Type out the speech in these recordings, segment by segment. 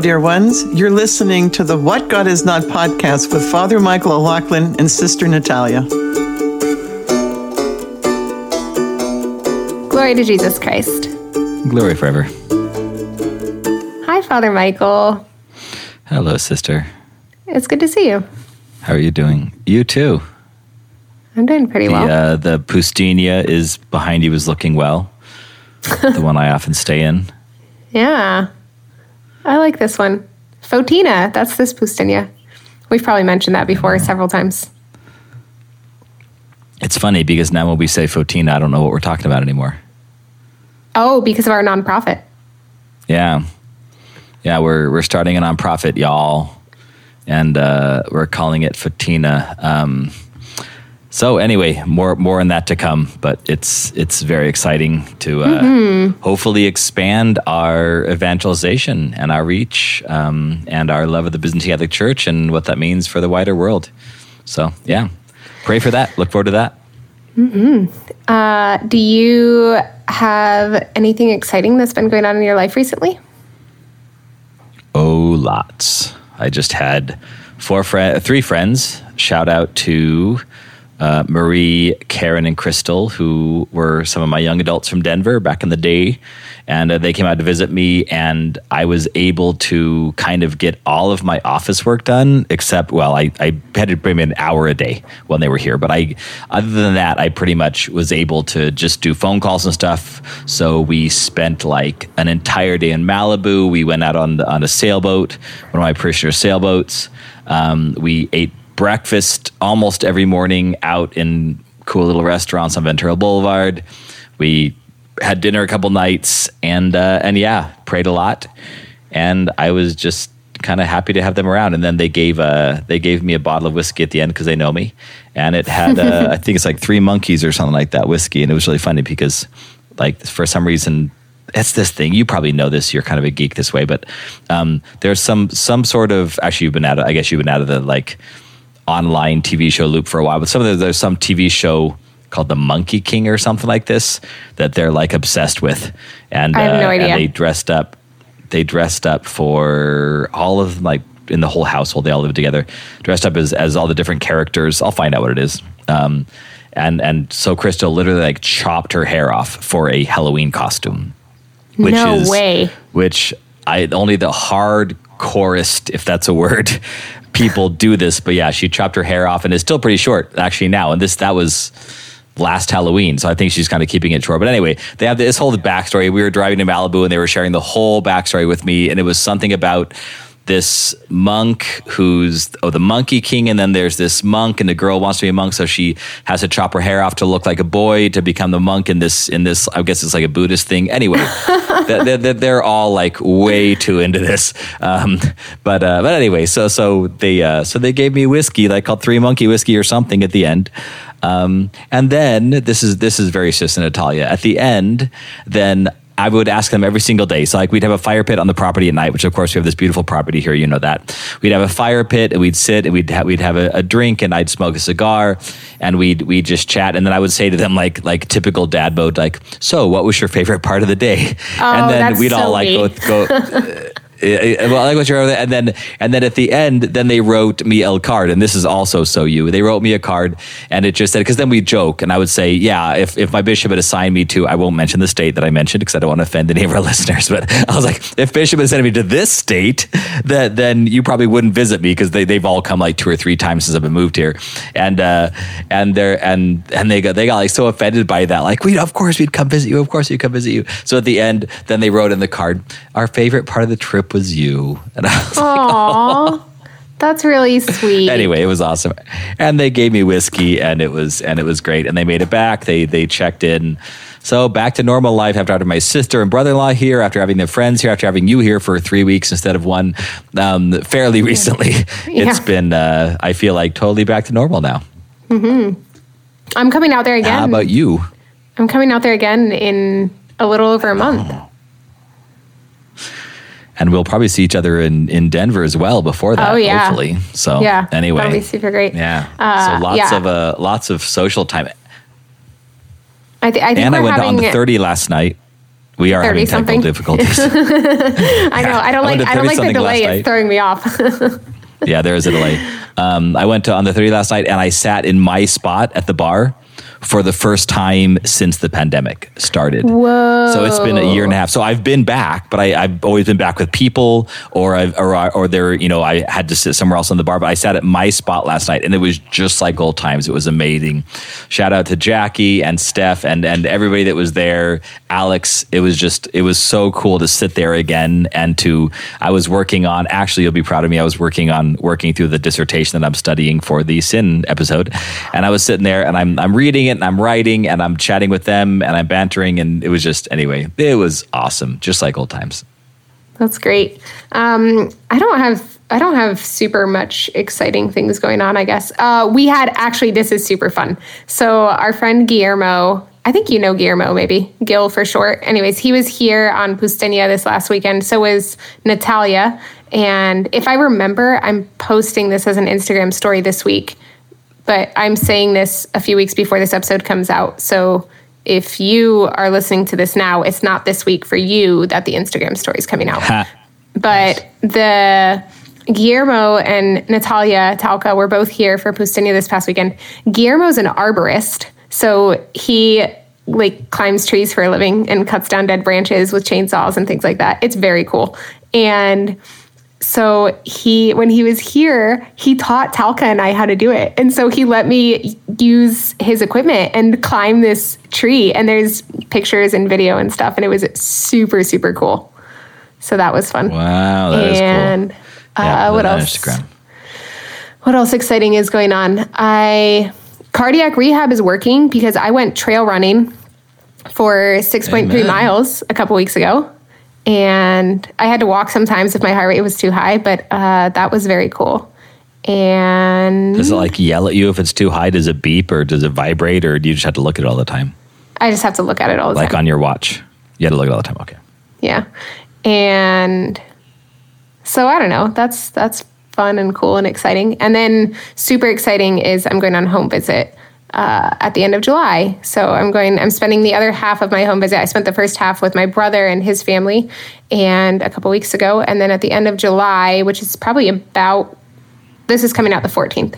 dear ones. You're listening to the What God Is Not podcast with Father Michael O'Loughlin and Sister Natalia. Glory to Jesus Christ. Glory forever. Hi, Father Michael. Hello, sister. It's good to see you. How are you doing? You too. I'm doing pretty The, well. uh, the Pustinia is behind you is looking well. the one I often stay in. yeah. I like this one. Fotina. That's this Pustinia. We've probably mentioned that before several times. It's funny because now when we say Fotina, I don't know what we're talking about anymore. Oh, because of our nonprofit. Yeah. Yeah, we're we're starting a nonprofit, y'all. And uh, we're calling it Fotina. Um, so anyway, more more on that to come, but it's it's very exciting to uh, hopefully expand our evangelization and our reach um, and our love of the Byzantine Catholic Church and what that means for the wider world. So yeah, pray for that. Look forward to that. Uh, do you have anything exciting that's been going on in your life recently? Oh, lots. I just had four friends, three friends. Shout out to uh, Marie, Karen, and Crystal, who were some of my young adults from Denver back in the day. And uh, they came out to visit me, and I was able to kind of get all of my office work done, except, well, I, I had to bring in an hour a day when they were here. But I, other than that, I pretty much was able to just do phone calls and stuff. So we spent like an entire day in Malibu. We went out on the, on a sailboat, one of my parishioners' sailboats. Um, we ate breakfast almost every morning out in cool little restaurants on Ventura Boulevard. We had dinner a couple nights and uh, and yeah, prayed a lot. And I was just kind of happy to have them around. And then they gave uh, they gave me a bottle of whiskey at the end because they know me, and it had uh, I think it's like three monkeys or something like that whiskey, and it was really funny because like for some reason it's this thing. You probably know this. You're kind of a geek this way, but um, there's some some sort of actually you've been out of I guess you've been out of the like online TV show loop for a while. But some of the, there's some TV show called the Monkey King or something like this that they're like obsessed with, and I have no uh, idea. And they dressed up. They dressed up for all of like in the whole household. They all live together, dressed up as as all the different characters. I'll find out what it is. Um, and and so Crystal literally like chopped her hair off for a Halloween costume which No is way. which I only the hardcorest, if that's a word, people do this. But yeah, she chopped her hair off and it's still pretty short actually now. And this that was last Halloween, so I think she's kind of keeping it short. But anyway, they have this whole backstory. We were driving to Malibu and they were sharing the whole backstory with me, and it was something about this monk who's oh the monkey king and then there's this monk and the girl wants to be a monk so she has to chop her hair off to look like a boy to become the monk in this in this i guess it's like a buddhist thing anyway they're, they're, they're all like way too into this. Um, but uh, but anyway so so they uh, so they gave me whiskey like called three monkey whiskey or something at the end. Um, and then this is this is very sister natalia at the end then I would ask them every single day. So like we'd have a fire pit on the property at night, which of course we have this beautiful property here. You know that we'd have a fire pit and we'd sit and we'd ha- we'd have a, a drink and I'd smoke a cigar and we'd we'd just chat and then I would say to them like like typical dad mode like so what was your favorite part of the day oh, and then Oh, we'd all like me. go go. Well, like what you're, and then and then at the end, then they wrote me a card, and this is also so you. They wrote me a card, and it just said because then we joke, and I would say, yeah, if if my bishop had assigned me to, I won't mention the state that I mentioned because I don't want to offend any of our listeners, but I was like, if bishop had sent me to this state, that then you probably wouldn't visit me because they they've all come like two or three times since I've been moved here, and uh, and they're and and they got they got like so offended by that, like we of course we'd come visit you, of course we'd come visit you. So at the end, then they wrote in the card, our favorite part of the trip was you, and I was Aw, that's really sweet. anyway, it was awesome. And they gave me whiskey and it was and it was great. And they made it back. They they checked in. So back to normal life after having my sister and brother in law here, after having their friends here, after having you here for three weeks instead of one, um, fairly recently. It's Yeah. been uh, I feel like totally back to normal now. Hmm. I'm coming out there again. How about you? I'm coming out there again in a little over a month. And we'll probably see each other in, in Denver as well before that, Oh, yeah. hopefully. So yeah. anyway. That'll be super great. Yeah. Uh, so lots yeah. of uh, lots of social time. I, th- I think And I went on the 30 last night. We are having 30-something. technical difficulties. I know. I don't like. to I don't like the delay. It's throwing me off. yeah, there is a delay. Um, I went to on the 30 last night and I sat in my spot at the bar for the first time since the pandemic started. Whoa. So it's been a year and a half. So I've been back, but I, I've always been back with people or I've, or, or there, you know, I had to sit somewhere else on the bar, but I sat at my spot last night and it was just like old times. It was amazing. Shout out to Jackie and Steph and, and everybody that was there. Alex, it was just, it was so cool to sit there again and to, I was working on, actually, you'll be proud of me. I was working on, working through the dissertation that I'm studying for the sin episode. And I was sitting there and I'm, I'm reading it and I'm writing and I'm chatting with them and I'm bantering. And it was just, anyway, it was awesome. Just like old times. That's great. Um, I don't have I don't have super much exciting things going on. I guess uh, we had actually this is super fun. So our friend Guillermo, I think you know Guillermo, maybe Gil for short. Anyways, he was here on Pustinia this last weekend. So was Natalia. And if I remember, I'm posting this as an Instagram story this week. But I'm saying this a few weeks before this episode comes out. So if you are listening to this now, it's not this week for you that the Instagram story is coming out. Ha. But the Guillermo and Natalia Talca were both here for Pustinia this past weekend. Guillermo's an arborist, so he like climbs trees for a living and cuts down dead branches with chainsaws and things like that. It's very cool. And so he when he was here he taught talca and i how to do it. And so he let me use his equipment and climb this tree. And there's pictures and video and stuff. And it was super super cool. So that was fun. Wow, that is and cool. Yeah, uh, what else? Instagram. what else exciting is going on? I cardiac rehab is working because i went trail running for 6.3 Amen. miles a couple weeks ago and i had to walk sometimes if my heart rate was too high but uh, that was very cool and Does it like yell at you if it's too high? Does it beep or does it vibrate or do you just have to look at it all the time? i just have to look at it all the Like time Like on your watch? You had to look at it all the time. Okay. yeah and so i don't know that's that's fun and cool and exciting and then super exciting is i'm going on home visit uh, at the end of july so i'm going i'm spending the other half of my home visit i spent the first half with my brother and his family and a couple weeks ago and then at the end of july which is probably about this is coming out the 14th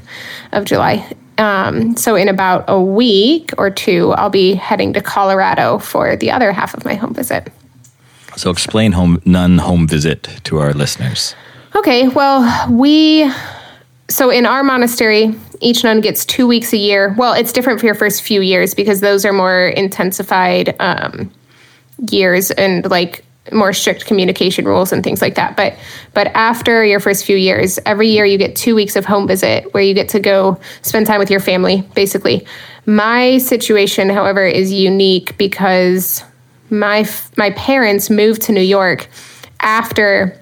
of July. Um, so in about a week or two, I'll be heading to Colorado for the other half of my home visit. So explain home nun home visit to our listeners. Okay, well, we so in our monastery, each nun gets two weeks a year. Well, it's different for your first few years because those are more intensified um, years and like more strict communication rules and things like that. But but after your first few years, every year you get two weeks of home visit where you get to go spend time with your family, basically. My situation, however, is unique because my my parents moved to New York after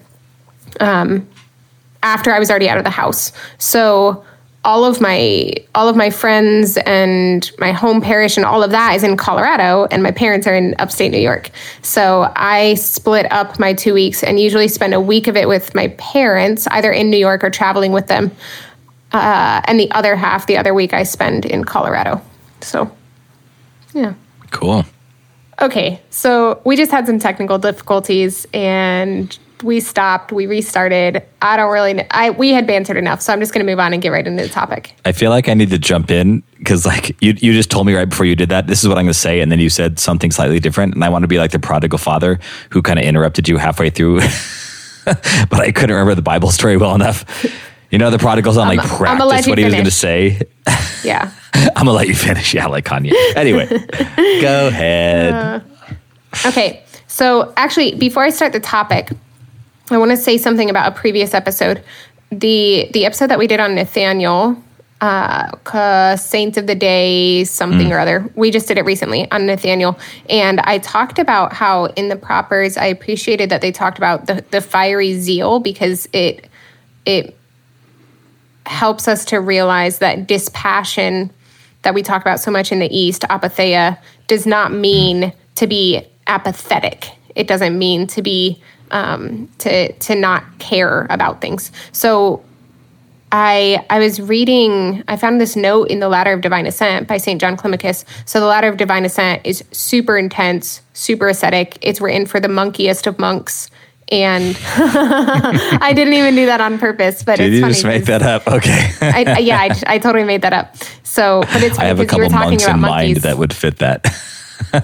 after I was already out of the house. So all of my all of my friends and my home parish and all of that is in Colorado and my parents are in upstate New York. So I split up my 2 weeks and usually spend a week of it with my parents either in New York or traveling with them. Uh, and the other half the other week I spend in Colorado. So yeah. Cool. Okay, so we just had some technical difficulties and we stopped, we restarted. I don't really know. I we had bantered enough, so I'm just going to move on and get right into the topic. I feel like I need to jump in because like you, you just told me right before you did that, this is what I'm going to say. And then you said something slightly different. And I want to be like the prodigal father who kind of interrupted you halfway through, but I couldn't remember the Bible story well enough. You know, the prodigal's on like I'ma practice what he was going to say. Yeah. I'm gonna let you finish. Yeah, like Kanye. Anyway, go ahead. Uh, okay. So actually, before I start the topic, I want to say something about a previous episode. The the episode that we did on Nathaniel, uh, ca- Saint of the Day, something or other. We just did it recently on Nathaniel, and I talked about how in the propers, I appreciated that they talked about the the fiery zeal because it it helps us to realize that dispassion that we talk about so much in the East, apatheia, does not mean to be apathetic. It doesn't mean to be um, to to not care about things. So I I was reading. I found this note in the Ladder of Divine Ascent by Saint John Climacus. So the Ladder of Divine Ascent is super intense, super ascetic. It's written for the monkiest of monks. And I didn't even do that on purpose, but Did it's you funny just make that up? Okay. I, yeah, I, I totally made that up. So, but it's I have a because you were couple talking monks about in monkeys. mind that would fit that.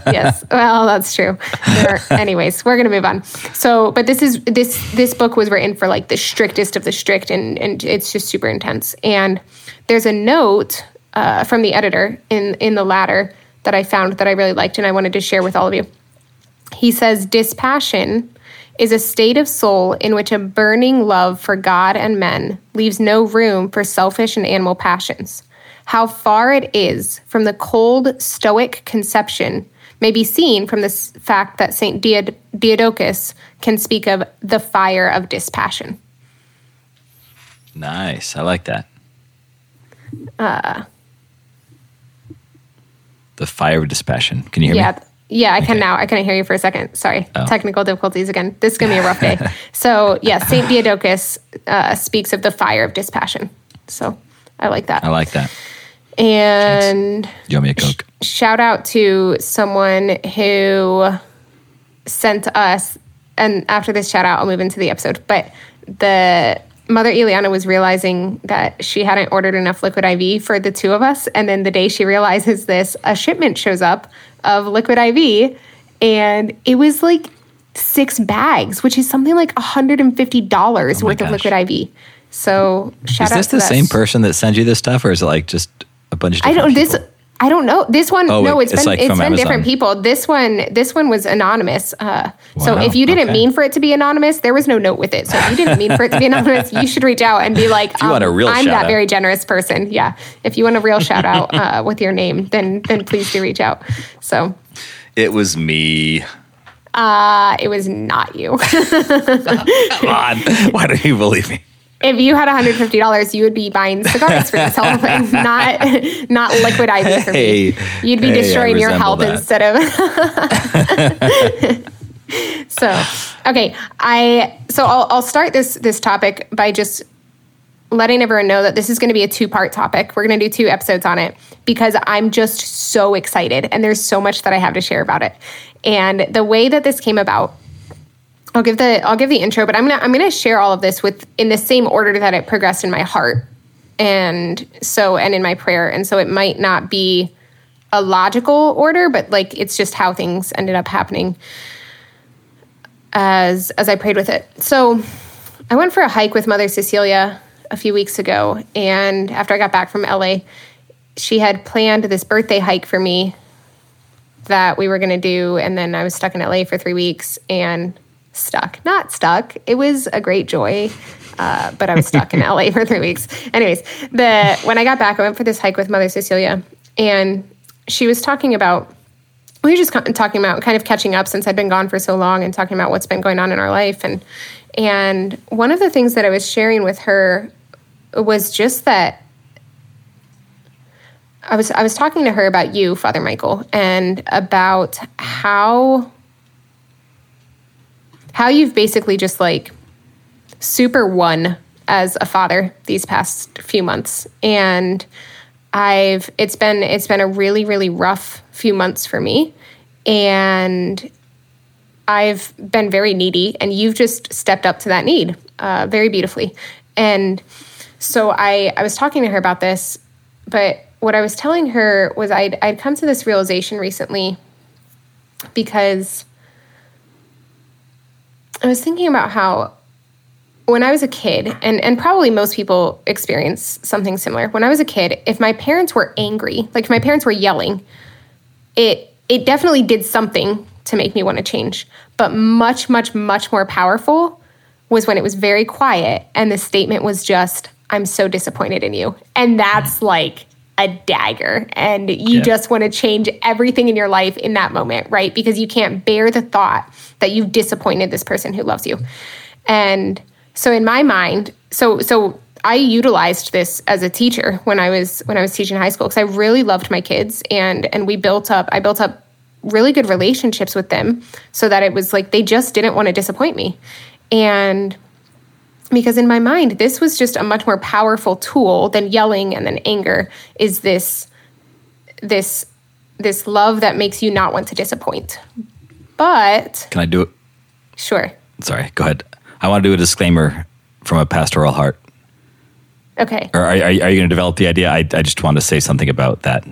Yes. Well, that's true. There anyways, we're gonna move on. So, but this is this this book was written for like the strictest of the strict, and and it's just super intense. And there's a note uh, from the editor in in the Ladder that I found that I really liked, and I wanted to share with all of you. He says, "Dispassion." Is a state of soul in which a burning love for God and men leaves no room for selfish and animal passions. How far it is from the cold Stoic conception may be seen from the fact that St. Diod- Diodocus can speak of the fire of dispassion. nice. I like that. the fire of dispassion. Can you hear Yeah. me? Yeah, I can now. I couldn't hear you for a second. Sorry. Technical difficulties again. This is going to be a rough day. so, yeah, St. Diodocus uh, speaks of the fire of dispassion. So, I like that. I like that. And You me a Coke. shout out to someone who sent us and after this shout out i'll move into the episode but the mother Eliana was realizing that she hadn't ordered enough liquid iv for the two of us and then the day she realizes this a shipment shows up of liquid iv and it was like six bags which is something like $150 worth of Oh liquid iv so shout Is out this the same person that sends you this stuff, or is it like just a bunch of I don't this? I don't know. This one Oh, no, it- it's it's been like it's been Amazon. different people. This one this one was anonymous. Uh, so if you didn't okay. mean for it to be anonymous, there was no note with it. So if you didn't mean for it to be anonymous, you should reach out and be like, you want a real I'm that out." very generous person. Yeah. If you want a real shout out uh, with your name, then then please do reach out. So It was me. uh, it was not you. Come on. Why don't you believe me? If you had $150, you would be buying cigars for yourself and not not liquid IV for Hey, me. You'd be hey, destroying your health that. instead of So, okay, I so I'll I'll start this this topic by just letting everyone know that this is going to be a two-part topic. We're going to do two episodes on it because I'm just so excited and there's so much that I have to share about it. And the way that this came about I'll give the I'll give the intro, but I'm gonna I'm gonna share all of this with in the same order that it progressed in my heart, and so and in my prayer, and so it might not be a logical order, but like it's just how things ended up happening as as I prayed with it. So I went for a hike with Mother Cecilia a few weeks ago, and after I got back from LA, she had planned this birthday hike for me that we were going to do and then I was stuck in LA for 3 weeks and stuck. Not stuck. It was a great joy. Uh, but I was stuck in LA for 3 weeks. Anyways, the when I got back I went for this hike with Mother Cecilia and she was talking about we were just talking about kind of catching up since I'd been gone for so long and talking about what's been going on in our life and and one of the things that I was sharing with her was just that I was I was talking to her about you, Father Michael, and about how how you've basically just like super won as a father these past few months. And I've it's been it's been a really really rough few months for me and I've been very needy and you've just stepped up to that need uh, very beautifully. And so I I was talking to her about this but what I was telling her was I'd, I'd come to this realization recently because I was thinking about how when I was a kid, and, and probably most people experience something similar. When I was a kid, if my parents were angry, like if my parents were yelling, it it definitely did something to make me want to change. But much, much, much more powerful was when it was very quiet and the statement was just, I'm so disappointed in you. And that's like a dagger. And you Yeah. just want to change everything in your life in that moment, right? Because you can't bear the thought that you've disappointed this person who loves you. And so in my mind, so so I utilized this as a teacher when I was when I was teaching high school because I really loved my kids and and we built up I built up really good relationships with them so that it was like they just didn't want to disappoint me. And because in my mind this was just a much more powerful tool than yelling and then anger is this this this love that makes you not want to disappoint but Can I do it? sure Sorry, go ahead. I want to do a disclaimer from a pastoral heart. okay Or are, are, are you going to develop the idea? I, I just want to say something about that.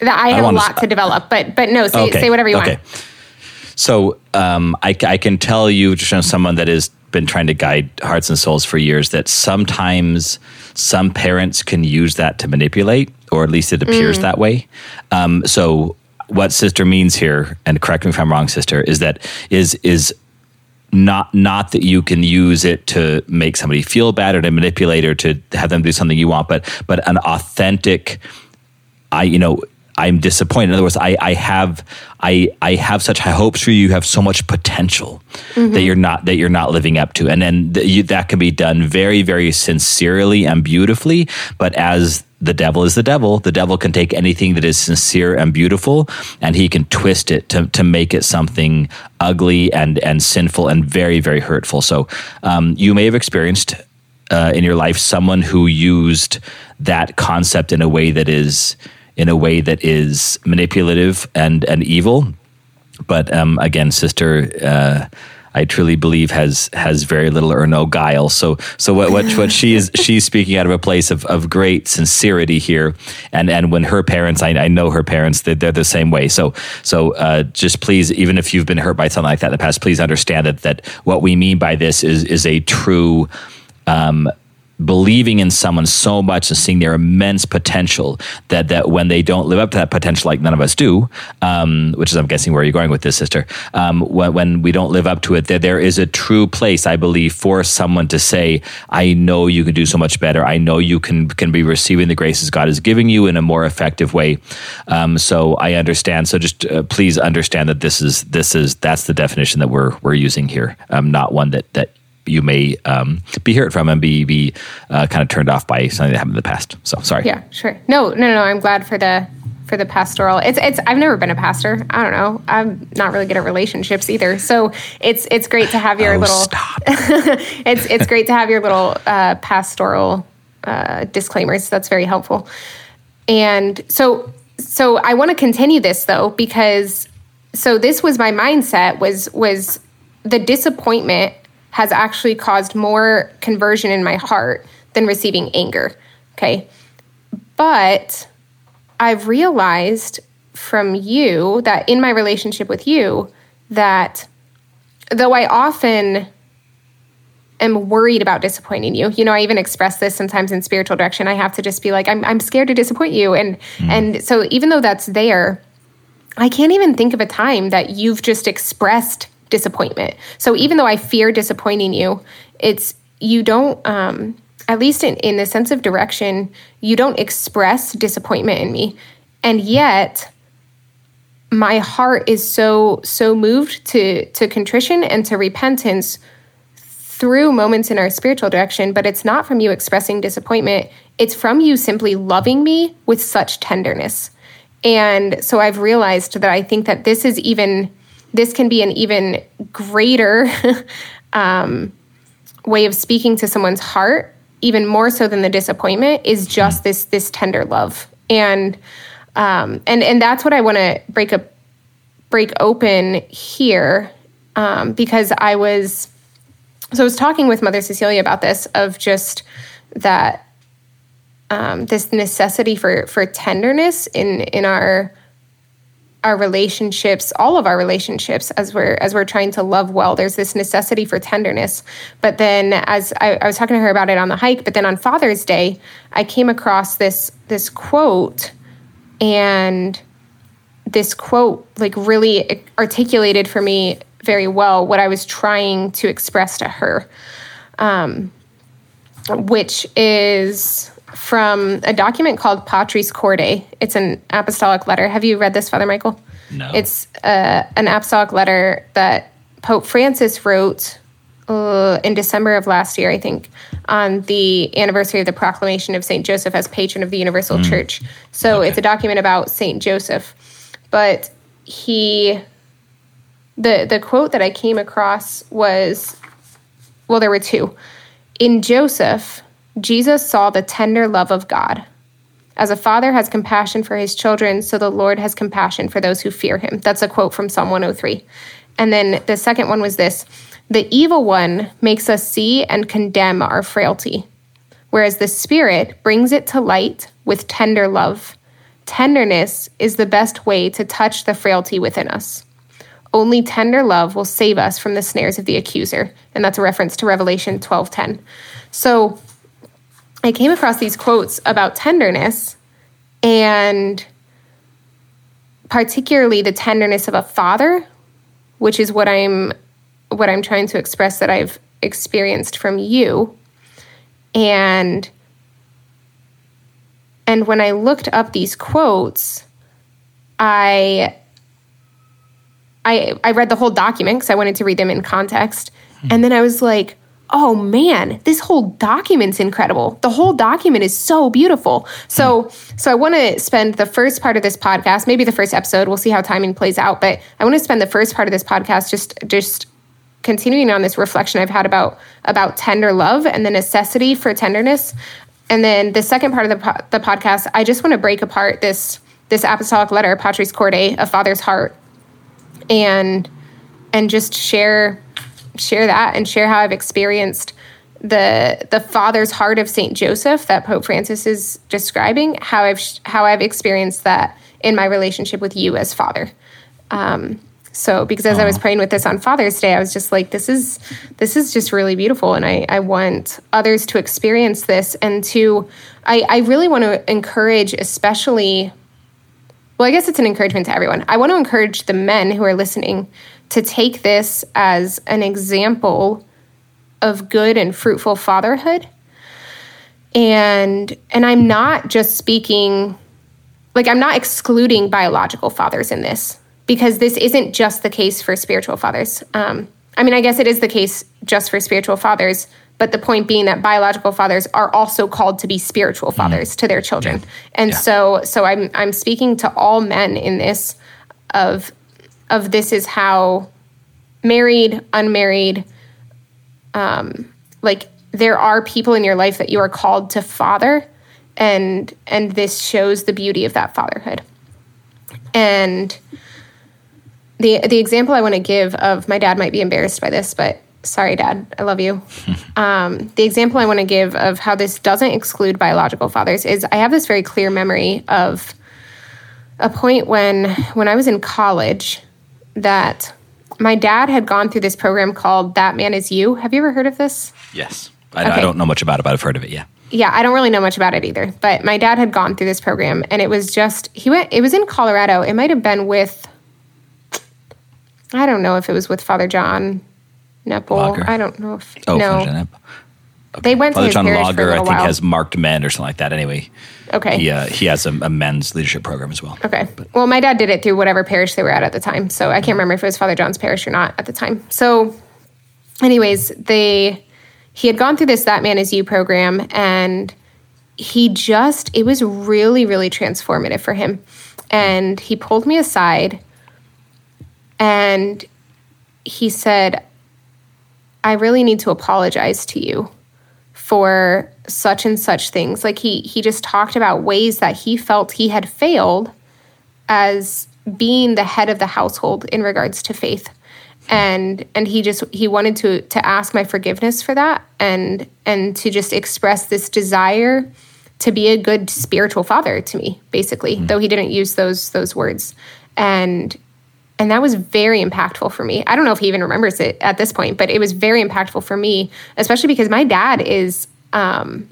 that i have a lot to develop but but no say, say whatever you want Okay. So um, I, I can tell you, just as someone that has been trying to guide hearts and souls for years, that sometimes some parents can use that to manipulate, or at least it appears that way. Um, so what sister means here, and correct me if I'm wrong, sister, is that is is not not that you can use it to make somebody feel bad or to manipulate or to have them do something you want, but but an authentic I, you know, I'm disappointed. In other words, I, I have, I, I have such high hopes for you. You have so much potential that you're not that you're not living up to, and then th- you, that can be done very, very sincerely and beautifully. But as the devil is the devil, the devil can take anything that is sincere and beautiful, and he can twist it to to make it something ugly and and sinful and very, very hurtful. So um, you may have experienced uh, in your life someone who used that concept in a way that is in a way that is manipulative and and evil but um, again sister uh, I truly believe has has very little or no guile. So so what what, what she is she's speaking out of a place of, of great sincerity here, and and when her parents I, I know her parents they're, they're the same way. So so uh, just please even if you've been hurt by something like that in the past, please understand that that what we mean by this is is a true um, believing in someone so much and seeing their immense potential that that when they don't live up to that potential, like none of us do, um, which is I'm guessing where you're going with this, sister. Um, when, when we don't live up to it, there there is a true place, I believe, for someone to say, "I know you can do so much better. I know you can can be receiving the graces God is giving you in a more effective way." Um, so I understand. So just uh, please understand that this is this is that's the definition that we're we're using here, um, not one that that you may um, be heard from and be be uh, kind of turned off by something that happened in the past. So sorry. Yeah, sure. No, no, no. I'm glad for the for the pastoral. It's it's. I've never been a pastor. I don't know. I'm not really good at relationships either. So it's it's great to have your Oh, little. stop. it's it's great to have your little uh, pastoral uh, disclaimers. That's very helpful. And so so I want to continue this though because so this was my mindset was was the disappointment has actually caused more conversion in my heart than receiving anger. Okay. But I've realized from you that in my relationship with you that though I often am worried about disappointing you. You know, I even express this sometimes in spiritual direction. I have to just be like, I'm, I'm scared to disappoint you. And mm. and so even though that's there, I can't even think of a time that you've just expressed disappointment. So even though I fear disappointing you, it's you don't um at least in, in the sense of direction, you don't express disappointment in me. And yet my heart is so so moved to to contrition and to repentance through moments in our spiritual direction, but it's not from you expressing disappointment. It's from you simply loving me with such tenderness. And so I've realized that I think that this is even, this can be an even greater um, way of speaking to someone's heart, even more so than the disappointment, is just this this tender love. And um, and and that's what I want to break up, break open here, um, because I was so I was talking with Mother Cecilia about this of just that um, this necessity for for tenderness in in our our relationships, all of our relationships, as we're as we're trying to love well. There's this necessity for tenderness. But then, as I, I was talking to her about it on the hike, but then on Father's Day, I came across this this quote, and this quote like really articulated for me very well what I was trying to express to her, um, which is from a document called Patris Corde. It's an apostolic letter. Have you read this, Father Michael? No. It's uh, an apostolic letter that Pope Francis wrote uh, in December of last year, I think, on the anniversary of the proclamation of St. Joseph as patron of the Universal Church. So Okay. it's a document about St. Joseph. But he, the, the quote that I came across was, well, there were two. In Joseph, Jesus saw the tender love of God. As a father has compassion for his children, so the Lord has compassion for those who fear him. That's a quote from Psalm 103. And then the second one was this The evil one makes us see and condemn our frailty, whereas the Spirit brings it to light with tender love. Tenderness is the best way to touch the frailty within us. Only tender love will save us from the snares of the accuser. And that's a reference to Revelation 12:10. So I came across these quotes about tenderness and particularly the tenderness of a father, which is what I'm what I'm trying to express that I've experienced from you. And and when I looked up these quotes, I I I read the whole document because I wanted to read them in context. Hmm. And then I was like, oh man, this whole document's incredible. The whole document is so beautiful. So so I want to spend the first part of this podcast, maybe the first episode, we'll see how timing plays out, but I want to spend the first part of this podcast just just continuing on this reflection I've had about about tender love and the necessity for tenderness. And then the second part of the, po- the podcast, I just want to break apart this this apostolic letter, Patris Corde, a father's heart, and and just share share that and share how I've experienced the the father's heart of Saint Joseph that Pope Francis is describing. How I've how I've experienced that in my relationship with you as father. Um, so because as Aww. I was praying with this on Father's Day, I was just like, this is this is just really beautiful. And I, I want others to experience this and to I, I really want to encourage especially well, I guess it's an encouragement to everyone. I want to encourage the men who are listening to take this as an example of good and fruitful fatherhood. And and I'm not just speaking like I'm not excluding biological fathers in this because this isn't just the case for spiritual fathers. Um, I mean, I guess it is the case just for spiritual fathers, but the point being that biological fathers are also called to be spiritual mm-hmm. fathers mm. to their children. Yeah. And yeah. so, so I'm I'm speaking to all men in this of of this is how married, unmarried, um, like there are people in your life that you are called to father, and and this shows the beauty of that fatherhood. And the the example I want to give of my dad might be embarrassed by this, but sorry, dad, I love you. um, the example I want to give of how this doesn't exclude biological fathers is I have this very clear memory of a point when when I was in college that my dad had gone through this program called That Man Is You. Have you ever heard of this? Yes. I, okay. I don't know much about it, but I've heard of it. Yeah. Yeah, I don't really know much about it either. But my dad had gone through this program, and it was just he went. It was in Colorado. It might have been with I don't know if it was with Father John Nepil. Lager. I don't know if oh, no. Father John Okay. They went Father to John Lager, I think, while. has marked men or something like that. Anyway, okay, he uh, he has a, a, men's leadership program as well. Okay, but. well, my dad did it through whatever parish they were at at the time, so I can't remember if it was Father John's parish or not at the time. So, anyways, they he had gone through this That Man Is You program, and he just it was really really transformative for him, and he pulled me aside and he said, I really need to apologize to you for such and such things. Like he he just talked about ways that he felt he had failed as being the head of the household in regards to faith. And and he just he wanted to to ask my forgiveness for that and and to just express this desire to be a good spiritual father to me basically mm-hmm. though he didn't use those those words and and that was very impactful for me. I don't know if he even remembers it at this point, but it was very impactful for me, especially because my dad is, um,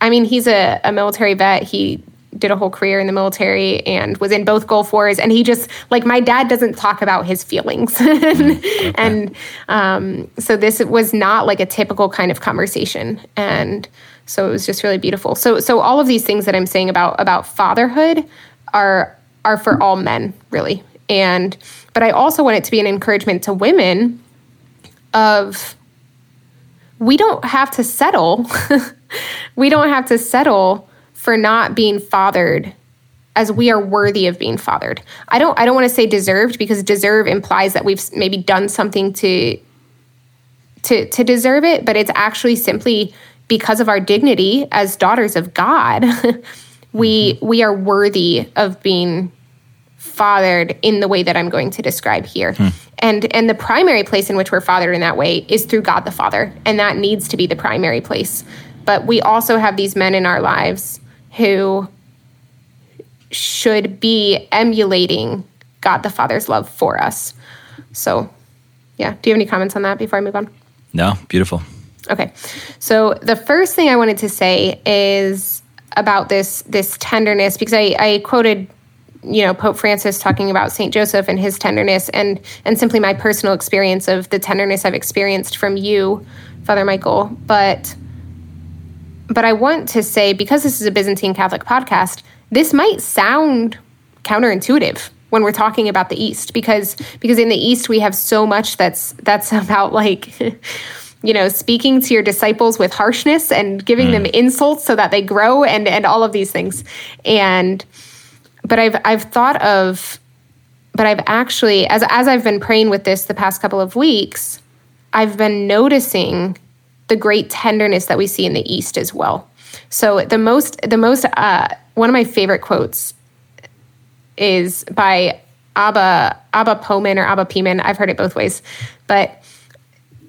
I mean, he's a, a military vet. He did a whole career in the military and was in both Gulf Wars. And he just, like, my dad doesn't talk about his feelings. Mm, okay. and um, so this was not like a typical kind of conversation. And so it was just really beautiful. So, so all of these things that I'm saying about, about fatherhood are, are for all men, really and but I also want it to be an encouragement to women of we don't have to settle. we don't have to settle for not being fathered as we are worthy of being fathered. I don't I don't want to say deserved because deserve implies that we've maybe done something to to to deserve it, but it's actually simply because of our dignity as daughters of God. we mm-hmm. we are worthy of being fathered in the way that I'm going to describe here. Hmm. And and the primary place in which we're fathered in that way is through God the Father, and that needs to be the primary place. But we also have these men in our lives who should be emulating God the Father's love for us. So, yeah. Do you have any comments on that before I move on? No, beautiful. Okay. So the first thing I wanted to say is about this this tenderness because I, I quoted you know Pope Francis talking about Saint Joseph and his tenderness and and simply my personal experience of the tenderness I've experienced from you, Father Michael. But but I want to say because this is a Byzantine Catholic podcast, this might sound counterintuitive when we're talking about the East because because in the East we have so much that's that's about like you know speaking to your disciples with harshness and giving mm. them insults so that they grow and and all of these things and but I've I've thought of but I've actually as as I've been praying with this the past couple of weeks, I've been noticing the great tenderness that we see in the East as well. So the most the most uh, one of my favorite quotes is by Abba Abba Poemen or Abba Pimen. I've heard it both ways, but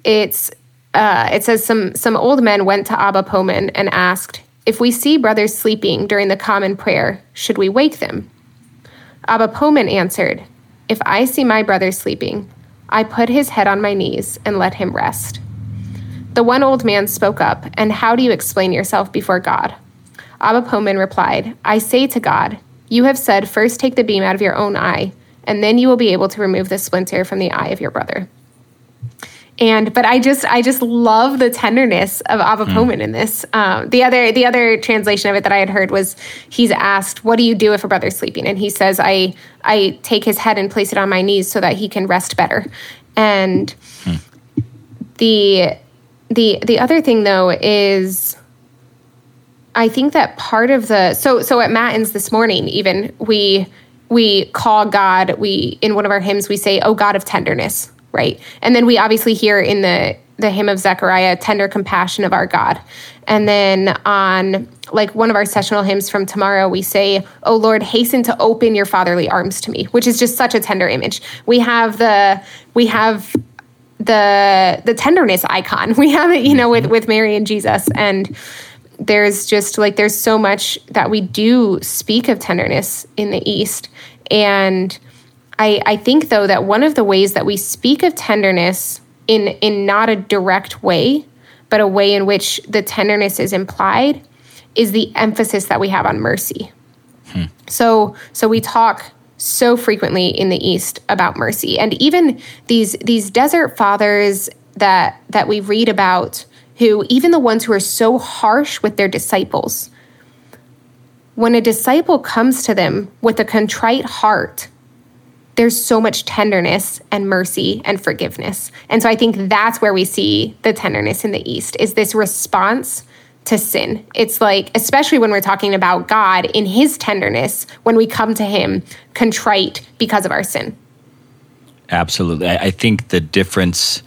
it's uh, it says some some old men went to Abba Poemen and asked, if we see brothers sleeping during the common prayer, should we wake them? Abba Poemen answered, If I see my brother sleeping, I put his head on my knees and let him rest. The one old man spoke up, And how do you explain yourself before God? Abba Poemen replied, I say to God, You have said, first take the beam out of your own eye, and then you will be able to remove the splinter from the eye of your brother and but I just I just love the tenderness of Abba mm. in this. Um, the other the other translation of it that I had heard was he's asked, "What do you do if a brother's sleeping?" And he says, "I I take his head and place it on my knees so that he can rest better." And mm. the the the other thing though is I think that part of the so so at Matins this morning even we we call God we in one of our hymns we say, "Oh God of tenderness." Right? And then we obviously hear in the the hymn of Zechariah, tender compassion of our God. And then on like one of our sessional hymns from tomorrow, we say, Oh Lord, hasten to open your fatherly arms to me, which is just such a tender image. We have the, we have the, the tenderness icon. We have it, you know, with, with Mary and Jesus. And there's just like, there's so much that we do speak of tenderness in the East. And I, I think though that one of the ways that we speak of tenderness in in not a direct way, but a way in which the tenderness is implied, is the emphasis that we have on mercy. Hmm. So so we talk so frequently in the East about mercy, and even these these desert fathers that that we read about, who even the ones who are so harsh with their disciples, when a disciple comes to them with a contrite heart there's so much tenderness and mercy and forgiveness. And so I think that's where we see the tenderness in the East is this response to sin. It's like, especially when we're talking about God in his tenderness, when we come to him contrite because of our sin. Absolutely. I think the difference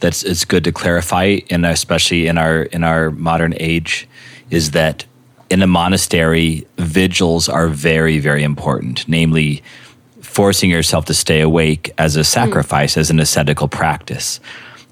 that's it's good to clarify, and especially in our in our modern age, is that in a monastery, vigils are very, very important. Namely, forcing yourself to stay awake as a sacrifice, mm. as an ascetical practice.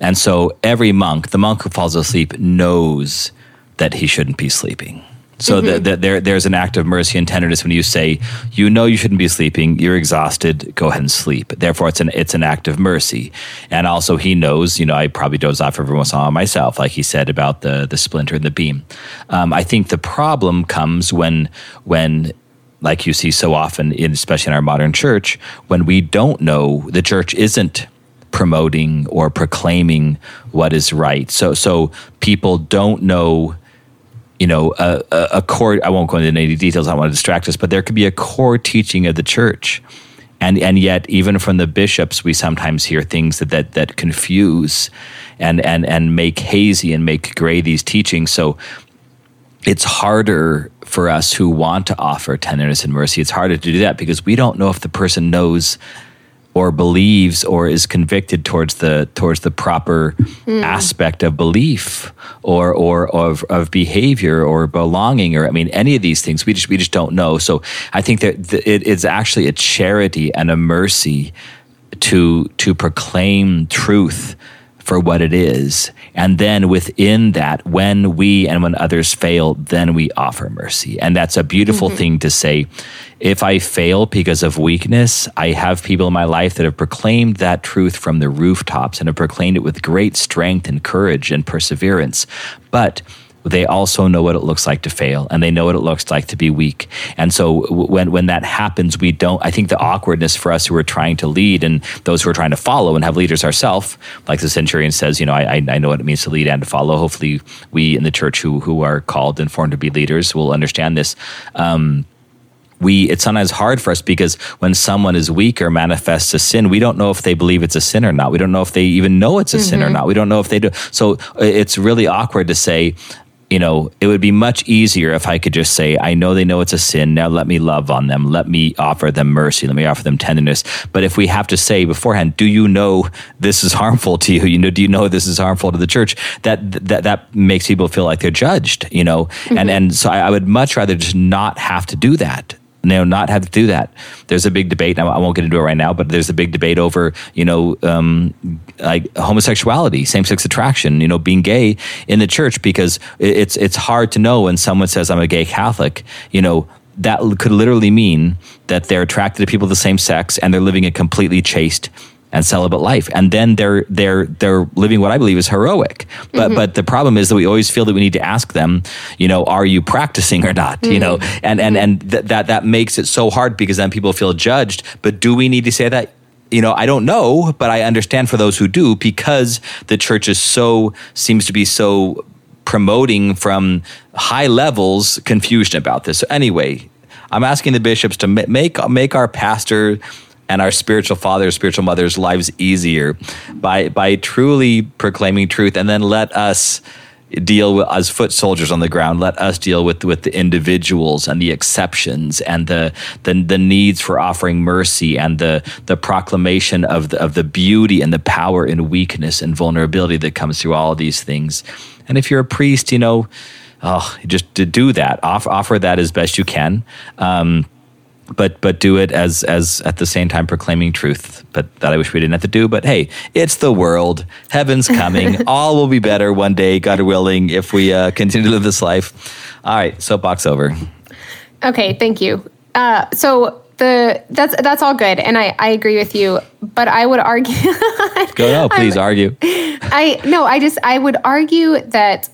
And so every monk, the monk who falls asleep, knows that he shouldn't be sleeping. So mm-hmm. the, the, there, there's an act of mercy and tenderness when you say, you know you shouldn't be sleeping, you're exhausted, go ahead and sleep. Therefore, it's an it's an act of mercy. And also, he knows, you know, I probably doze off every once in a while myself, like he said about the the splinter and the beam. Um, I think the problem comes when when like you see so often, in, especially in our modern church, when we don't know the church isn't promoting or proclaiming what is right. So, so people don't know you know, a, a, a, core, I won't go into any details, I don't want to distract us, but there could be a core teaching of the church. And, and yet, even from the bishops, we sometimes hear things that, that, that confuse and, and, and make hazy and make gray these teachings. So it's harder for us who want to offer tenderness and mercy. It's harder to do that because we don't know if the person knows or believes or is convicted towards the towards the proper mm. aspect of belief or or of, of behavior or belonging or I mean any of these things we just we just don't know so I think that it is actually a charity and a mercy to to proclaim truth for what it is. And then within that, when we and when others fail, then we offer mercy. And that's a beautiful mm-hmm. thing to say. If I fail because of weakness, I have people in my life that have proclaimed that truth from the rooftops and have proclaimed it with great strength and courage and perseverance. But they also know what it looks like to fail and they know what it looks like to be weak. And so when when that happens, we don't I think the awkwardness for us who are trying to lead and those who are trying to follow and have leaders ourselves, like the centurion says, you know, I, I know what it means to lead and to follow. Hopefully we in the church who who are called and formed to be leaders will understand this. Um, we it's sometimes hard for us because when someone is weak or manifests a sin, we don't know if they believe it's a sin or not. We don't know if they even know it's a mm-hmm. sin or mm-hmm. not. We don't know if they do. So uh, it's really awkward to say, you know, it would be much easier if I could just say, I know they know it's a sin. Now let me love on them. Let me offer them mercy. Let me offer them tenderness. But if we have to say beforehand, do you know this is harmful to you? You know, do you know this is harmful to the church? That that that makes people feel like they're judged, you know? Mm-hmm. And and so I, I would much rather just not have to do that you know, not have to do that. There's a big debate. I won't get into it right now, but there's a big debate over, you know, um, like homosexuality, same-sex attraction, you know, being gay in the church because it's it's hard to know when someone says I'm a gay Catholic, you know, that could literally mean that they're attracted to people of the same sex and they're living a completely chaste and celibate life and then they're they're they're living what i believe is heroic but mm-hmm. but the problem is that we always feel that we need to ask them you know are you practicing or not mm-hmm. you know mm-hmm. and and and th- that that makes it so hard because then people feel judged but do we need to say that you know, I don't know, but I understand for those who do because the church is so seems to be so promoting from high levels confusion about this. So anyway, I'm asking the bishops to make make our pastor and our spiritual fathers, spiritual mothers' lives easier by by truly proclaiming truth, and then let us deal with as foot soldiers on the ground. Let us deal with with the individuals and the exceptions and the the, the needs for offering mercy and the the proclamation of the, of the beauty and the power in weakness and vulnerability that comes through all of these things. And if you're a priest, you know, oh, just to do that, offer, offer that as best you can. Um, but but do it as as at the same time proclaiming truth. But that I wish we didn't have to do. But hey, it's the world. Heaven's coming. All will be better one day, God willing, if we uh, continue to live this life. All right, soapbox over. Okay, thank you. Uh, so the that's that's all good, and I I agree with you. But I would argue. Go no, please argue. I no, I just I would argue that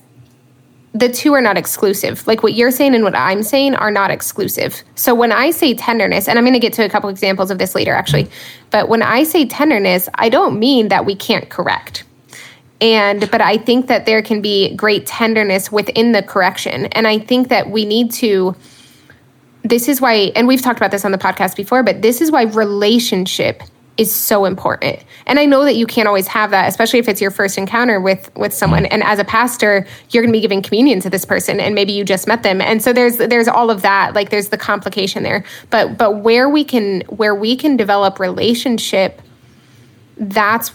the two are not exclusive. Like what you're saying and what I'm saying are not exclusive. So when I say tenderness, and I'm going to get to a couple examples of this later actually, but when I say tenderness, I don't mean that we can't correct. And but I think that there can be great tenderness within the correction. And I think that we need to this is why and we've talked about this on the podcast before, but this is why relationship is so important. And I know that you can't always have that, especially if it's your first encounter with with someone. And as a pastor, you're going to be giving communion to this person and maybe you just met them. And so there's there's all of that, like there's the complication there. But but where we can where we can develop relationship that's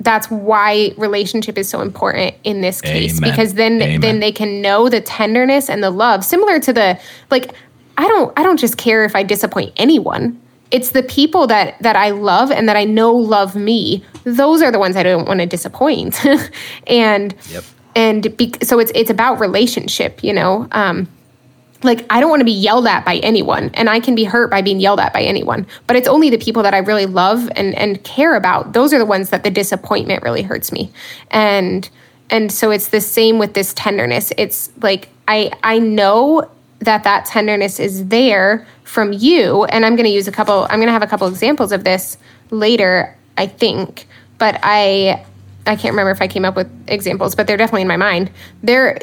that's why relationship is so important in this case Amen. because then Amen. then they can know the tenderness and the love similar to the like I don't I don't just care if I disappoint anyone it's the people that that I love and that I know love me. Those are the ones I don't want to disappoint. and yep. and be, so it's it's about relationship, you know. Um, like I don't want to be yelled at by anyone, and I can be hurt by being yelled at by anyone. But it's only the people that I really love and and care about. Those are the ones that the disappointment really hurts me. And and so it's the same with this tenderness. It's like I I know that that tenderness is there from you and i'm going to use a couple i'm going to have a couple examples of this later i think but i i can't remember if i came up with examples but they're definitely in my mind. There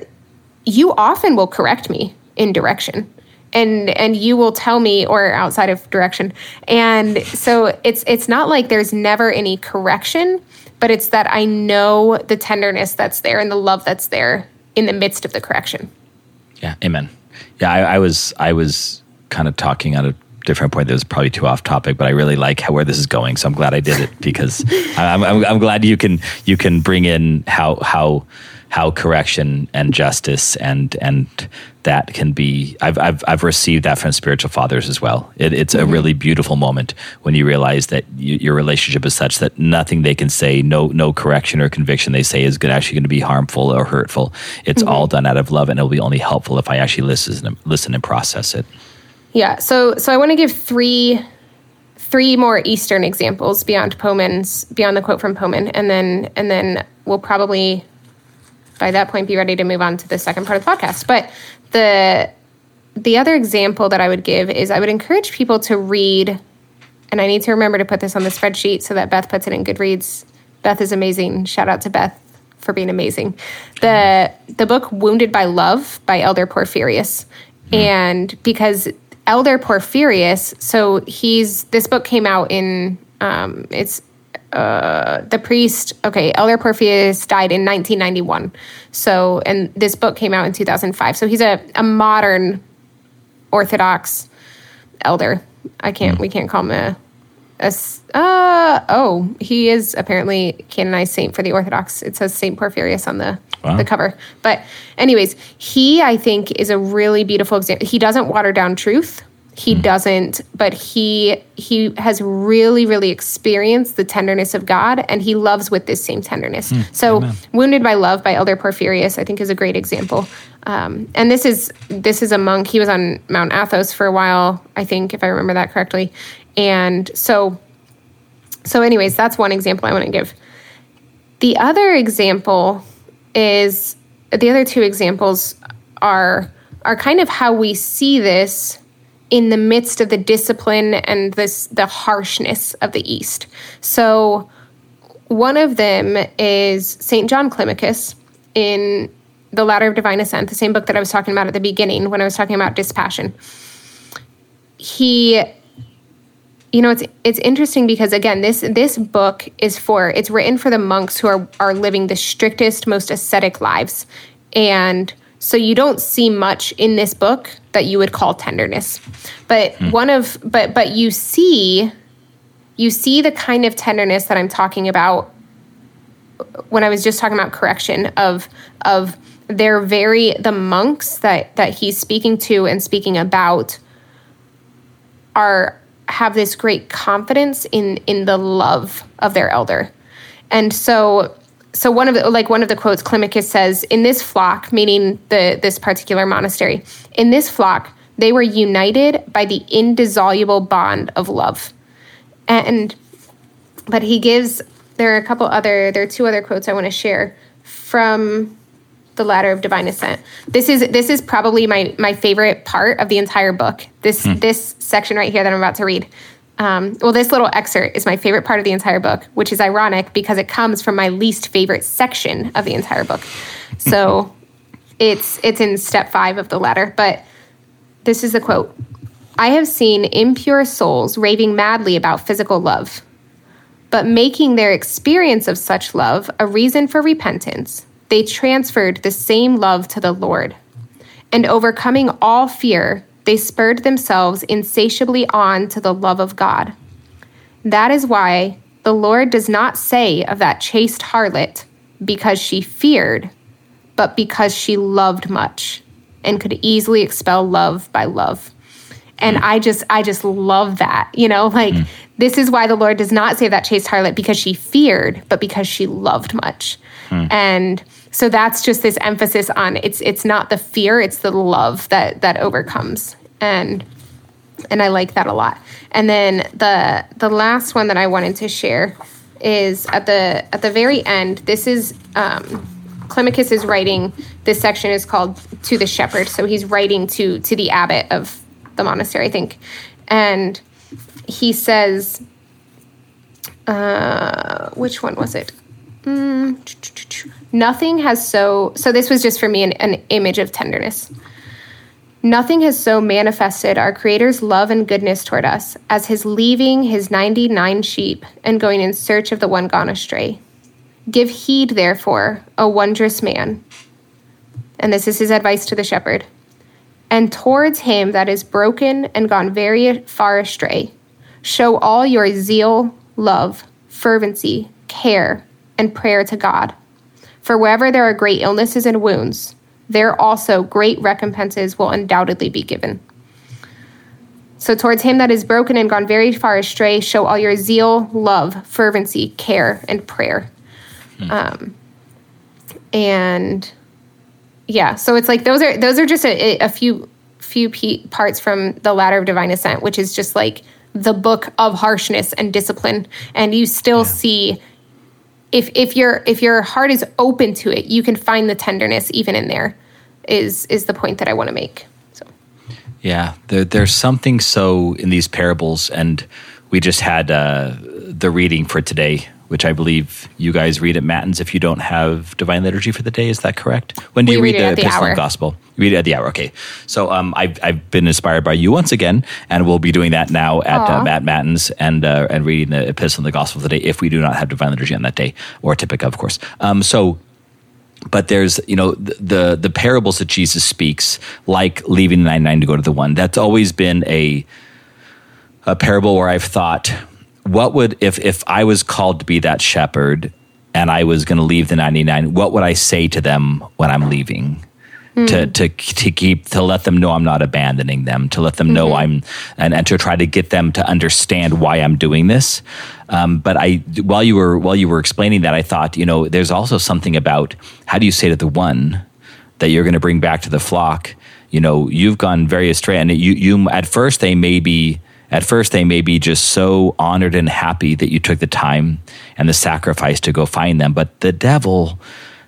you often will correct me in direction and and you will tell me or outside of direction. And so it's it's not like there's never any correction but it's that i know the tenderness that's there and the love that's there in the midst of the correction. Yeah amen. Yeah, I, I was I was kind of talking out a different point that was probably too off topic, but I really like how where this is going. So I'm glad I did it because I'm, I'm, I'm glad you can you can bring in how how how correction and justice and and that can be I've I've, I've received that from spiritual fathers as well. It, it's mm-hmm. a really beautiful moment when you realize that you, your relationship is such that nothing they can say, no no correction or conviction they say is good, actually going to be harmful or hurtful. It's mm-hmm. all done out of love, and it'll be only helpful if I actually listen listen and process it. Yeah. So so I want to give three three more Eastern examples beyond Poemen's beyond the quote from Poemen, and then and then we'll probably by that point be ready to move on to the second part of the podcast. But the the other example that I would give is I would encourage people to read, and I need to remember to put this on the spreadsheet so that Beth puts it in Goodreads. Beth is amazing. Shout out to Beth for being amazing. The the book Wounded by Love by Elder Porphyrius. Mm-hmm. And because Elder Porphyrius, so he's this book came out in um, it's uh, the priest, okay, Elder Porphyrius died in 1991. So, and this book came out in 2005. So he's a, a modern Orthodox elder. I can't, mm. we can't call him a, a uh, oh, he is apparently canonized saint for the Orthodox. It says Saint Porphyrius on the wow. the cover. But anyways, he I think is a really beautiful example. He doesn't water down truth he mm. doesn't but he he has really really experienced the tenderness of god and he loves with this same tenderness mm. so Amen. wounded by love by elder porphyrius i think is a great example um, and this is this is a monk he was on mount athos for a while i think if i remember that correctly and so so anyways that's one example i want to give the other example is the other two examples are are kind of how we see this in the midst of the discipline and this the harshness of the East. So one of them is St. John Climacus in The Ladder of Divine Ascent, the same book that I was talking about at the beginning when I was talking about dispassion. He you know it's it's interesting because again this this book is for it's written for the monks who are are living the strictest most ascetic lives and so you don't see much in this book that you would call tenderness. But hmm. one of but but you see you see the kind of tenderness that I'm talking about when I was just talking about correction of of they're very the monks that that he's speaking to and speaking about are have this great confidence in in the love of their elder. And so so one of the like one of the quotes Climacus says in this flock meaning the this particular monastery in this flock they were united by the indissoluble bond of love and but he gives there are a couple other there are two other quotes I want to share from the ladder of divine ascent this is this is probably my my favorite part of the entire book this hmm. this section right here that i'm about to read um, well, this little excerpt is my favorite part of the entire book, which is ironic because it comes from my least favorite section of the entire book. So it's it's in step five of the ladder. But this is a quote: "I have seen impure souls raving madly about physical love, but making their experience of such love a reason for repentance, they transferred the same love to the Lord, and overcoming all fear." they spurred themselves insatiably on to the love of God. That is why the Lord does not say of that chaste harlot, because she feared, but because she loved much and could easily expel love by love. And mm. I just I just love that. You know, like mm. this is why the Lord does not say that chaste harlot because she feared, but because she loved much. Mm. And so that's just this emphasis on it's it's not the fear it's the love that that overcomes and and I like that a lot. And then the the last one that I wanted to share is at the at the very end. This is um, is writing. This section is called "To the Shepherd," so he's writing to to the abbot of the monastery, I think, and he says, uh, "Which one was it?" Mm, nothing has so so this was just for me an, an image of tenderness. Nothing has so manifested our creator's love and goodness toward us as his leaving his 99 sheep and going in search of the one gone astray. Give heed therefore o wondrous man. And this is his advice to the shepherd. And towards him that is broken and gone very far astray, show all your zeal, love, fervency, care, and prayer to God. For wherever there are great illnesses and wounds, there also great recompenses will undoubtedly be given. So, towards him that is broken and gone very far astray, show all your zeal, love, fervency, care, and prayer. Hmm. Um, and yeah, so it's like those are those are just a, a few few p- parts from the ladder of divine ascent, which is just like the book of harshness and discipline, and you still yeah. see if if your if your heart is open to it, you can find the tenderness even in there. Is is the point that I want to make? So, yeah, there, there's something so in these parables, and we just had uh, the reading for today which I believe you guys read at Matins if you don't have Divine Liturgy for the day. Is that correct? When do we you read, read the Epistle and Gospel? You read it at the hour. Okay. So um, I've, I've been inspired by you once again, and we'll be doing that now at, uh, at Matins and, uh, and reading the Epistle and the Gospel for the day if we do not have Divine Liturgy on that day, or Typica, of course. Um, so but there's you know the, the, the parables that Jesus speaks, like leaving the ninety nine to go to the one. That's always been a a parable where I've thought what would if if I was called to be that shepherd and I was going to leave the 99 what would I say to them when I'm leaving mm. to to to keep to let them know I'm not abandoning them to let them mm-hmm. know I'm and, and to try to get them to understand why I'm doing this um, but I while you were while you were explaining that I thought you know there's also something about how do you say to the one that you're going to bring back to the flock you know you've gone very astray and you you at first they may be at first, they may be just so honored and happy that you took the time and the sacrifice to go find them. But the devil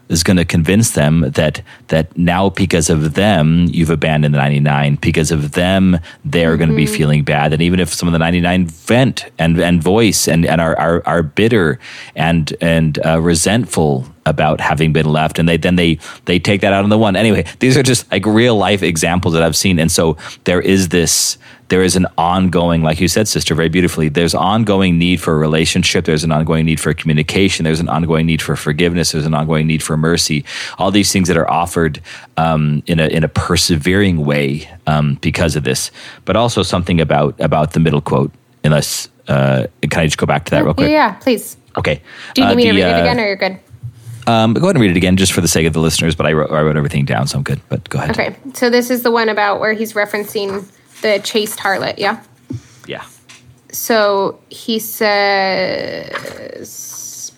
is going to convince them that that now because of them you've abandoned the 99 because of them they're mm-hmm. going to be feeling bad and even if some of the 99 vent and and voice and and are are, are bitter and and uh, resentful about having been left and they then they they take that out on the one anyway these are just like real life examples that I've seen and so there is this there is an ongoing, like you said, sister, very beautifully, there's ongoing need for a relationship. There's an ongoing need for communication. There's an ongoing need for forgiveness. There's an ongoing need for mercy. All these things that are offered um, in a in a persevering way um, because of this, but also something about about the middle quote. Unless, uh, can I just go back to that real quick? Yeah, please. Okay. Do you need uh, me the, to read it again, or you're good? Um, go ahead and read it again, just for the sake of the listeners. But I wrote, I wrote everything down, so I'm good. But go ahead. Okay, so this is the one about where he's referencing the chaste harlot, yeah? Yeah. So he says,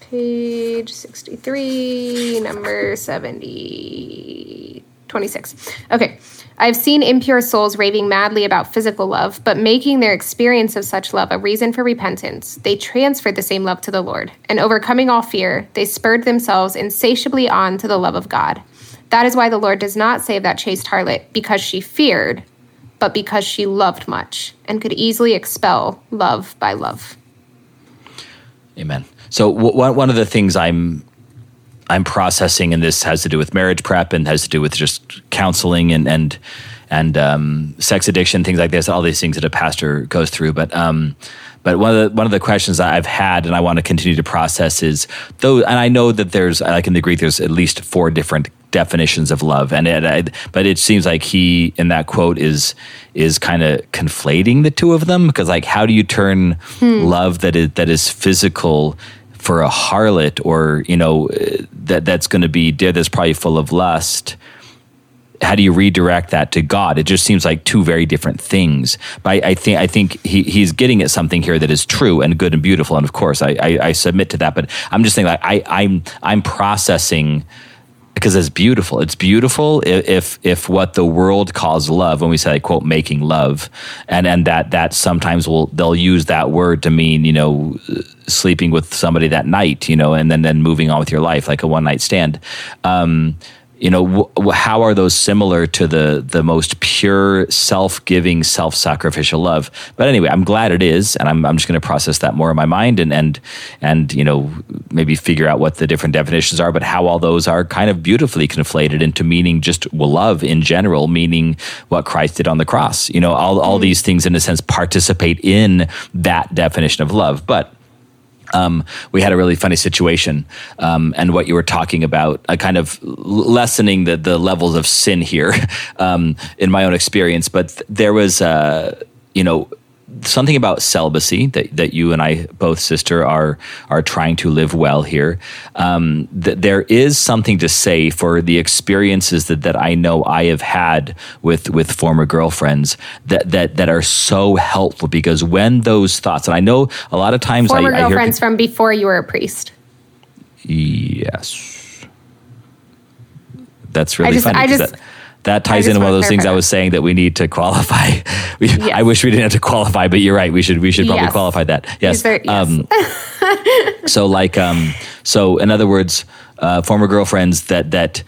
page 63, number 70, 26. Okay. I've seen impure souls raving madly about physical love, but making their experience of such love a reason for repentance, they transferred the same love to the Lord, and overcoming all fear, they spurred themselves insatiably on to the love of God. That is why the Lord does not save that chaste harlot because she feared, but because she loved much and could easily expel love by love. Amen. So w- one of the things I'm I'm processing, and this has to do with marriage prep and has to do with just counseling and and and um, sex addiction, things like this, all these things that a pastor goes through. But um, but one of the one of the questions I've had and I want to continue to process is though, and I know that there's like in the Greek, there's at least four different definitions of love, and it, but it seems like he in that quote is is kind of conflating the two of them because like how do you turn hmm. love that is that is physical for a harlot or you know uh, that that's going to be dead that's probably full of lust how do you redirect that to God? It just seems like two very different things. But I, I think I think he, he's getting at something here that is true and good and beautiful. And of course, I, I, I submit to that. But I'm just saying, like I, I'm I'm processing because it's beautiful. It's beautiful if if what the world calls love, when we say quote making love, and and that that sometimes will they'll use that word to mean you know sleeping with somebody that night, you know, and then then moving on with your life like a one night stand. Um, you know how are those similar to the the most pure self-giving self-sacrificial love? But anyway i'm glad it is and i'm, I'm just going to process that more in my mind and and and you know maybe figure out what the different definitions are but how all those are kind of beautifully conflated into meaning just love in general meaning what christ did on the cross. You know all, all mm. these things in a sense participate in that definition of love. But um, we had a really funny situation, um, and what you were talking about, uh, kind of lessening the the levels of sin here, um, in my own experience. But th- there was, uh, you know, something about celibacy that, that you and I both sister are are trying to live well here. Um, that there is something to say for the experiences that, that I know I have had with with former girlfriends that that that are so helpful because when those thoughts and I know a lot of times former I, girlfriends I hear, from before you were a priest. Yes. That's really just- funny. I just- that, that ties into one of those things I was saying that we need to qualify. We, Yes. I wish we didn't have to qualify, but you're right. We should we should probably Yes. qualify that. Yes. Are- yes. Um, so like um, so in other words, uh, former girlfriends that that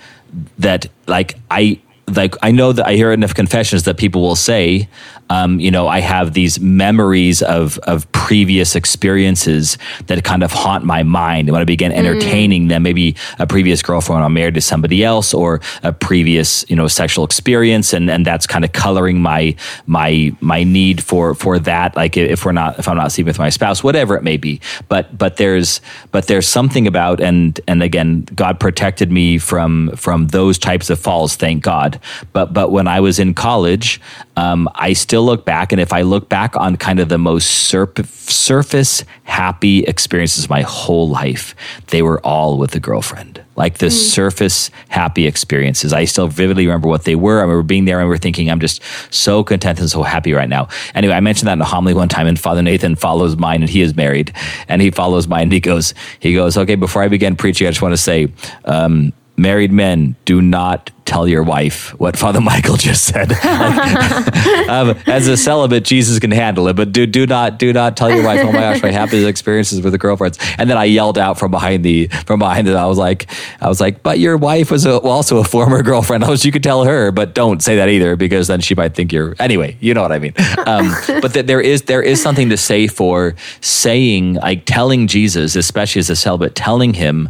that like I like I know that I hear enough confessions that people will say, um, you know, I have these memories of of previous experiences that kind of haunt my mind. And when I begin entertaining them, maybe a previous girlfriend I'm married to somebody else, or a previous you know sexual experience, and and that's kind of coloring my my my need for for that. Like if we're not if I'm not sleeping with my spouse, whatever it may be. But but there's but there's something about and and again, God protected me from from those types of falls. Thank God. But but when I was in college, um, I still look back, and if I look back on kind of the most surp- surface happy experiences of my whole life, they were all with a girlfriend. Like the surface happy experiences. I still vividly remember what they were. I remember being there. I remember thinking, I'm just so content and so happy right now. Anyway, I mentioned that in a homily one time, and Father Nathan follows mine, and he is married, and he follows mine. And he goes, he goes, okay. Before I begin preaching, I just want to say, um, married men do not tell your wife what Father Michael just said. Like, um, as a celibate, Jesus can handle it, but do do not do not tell your wife. Oh my gosh, my happiest experiences with the girlfriends. And then I yelled out from behind the from behind it. I was like, I was like, but your wife was a, also a former girlfriend. I was, you could tell her, but don't say that either because then she might think you're. Anyway, you know what I mean. Um, but that there is there is something to say for saying like telling Jesus, especially as a celibate, telling him,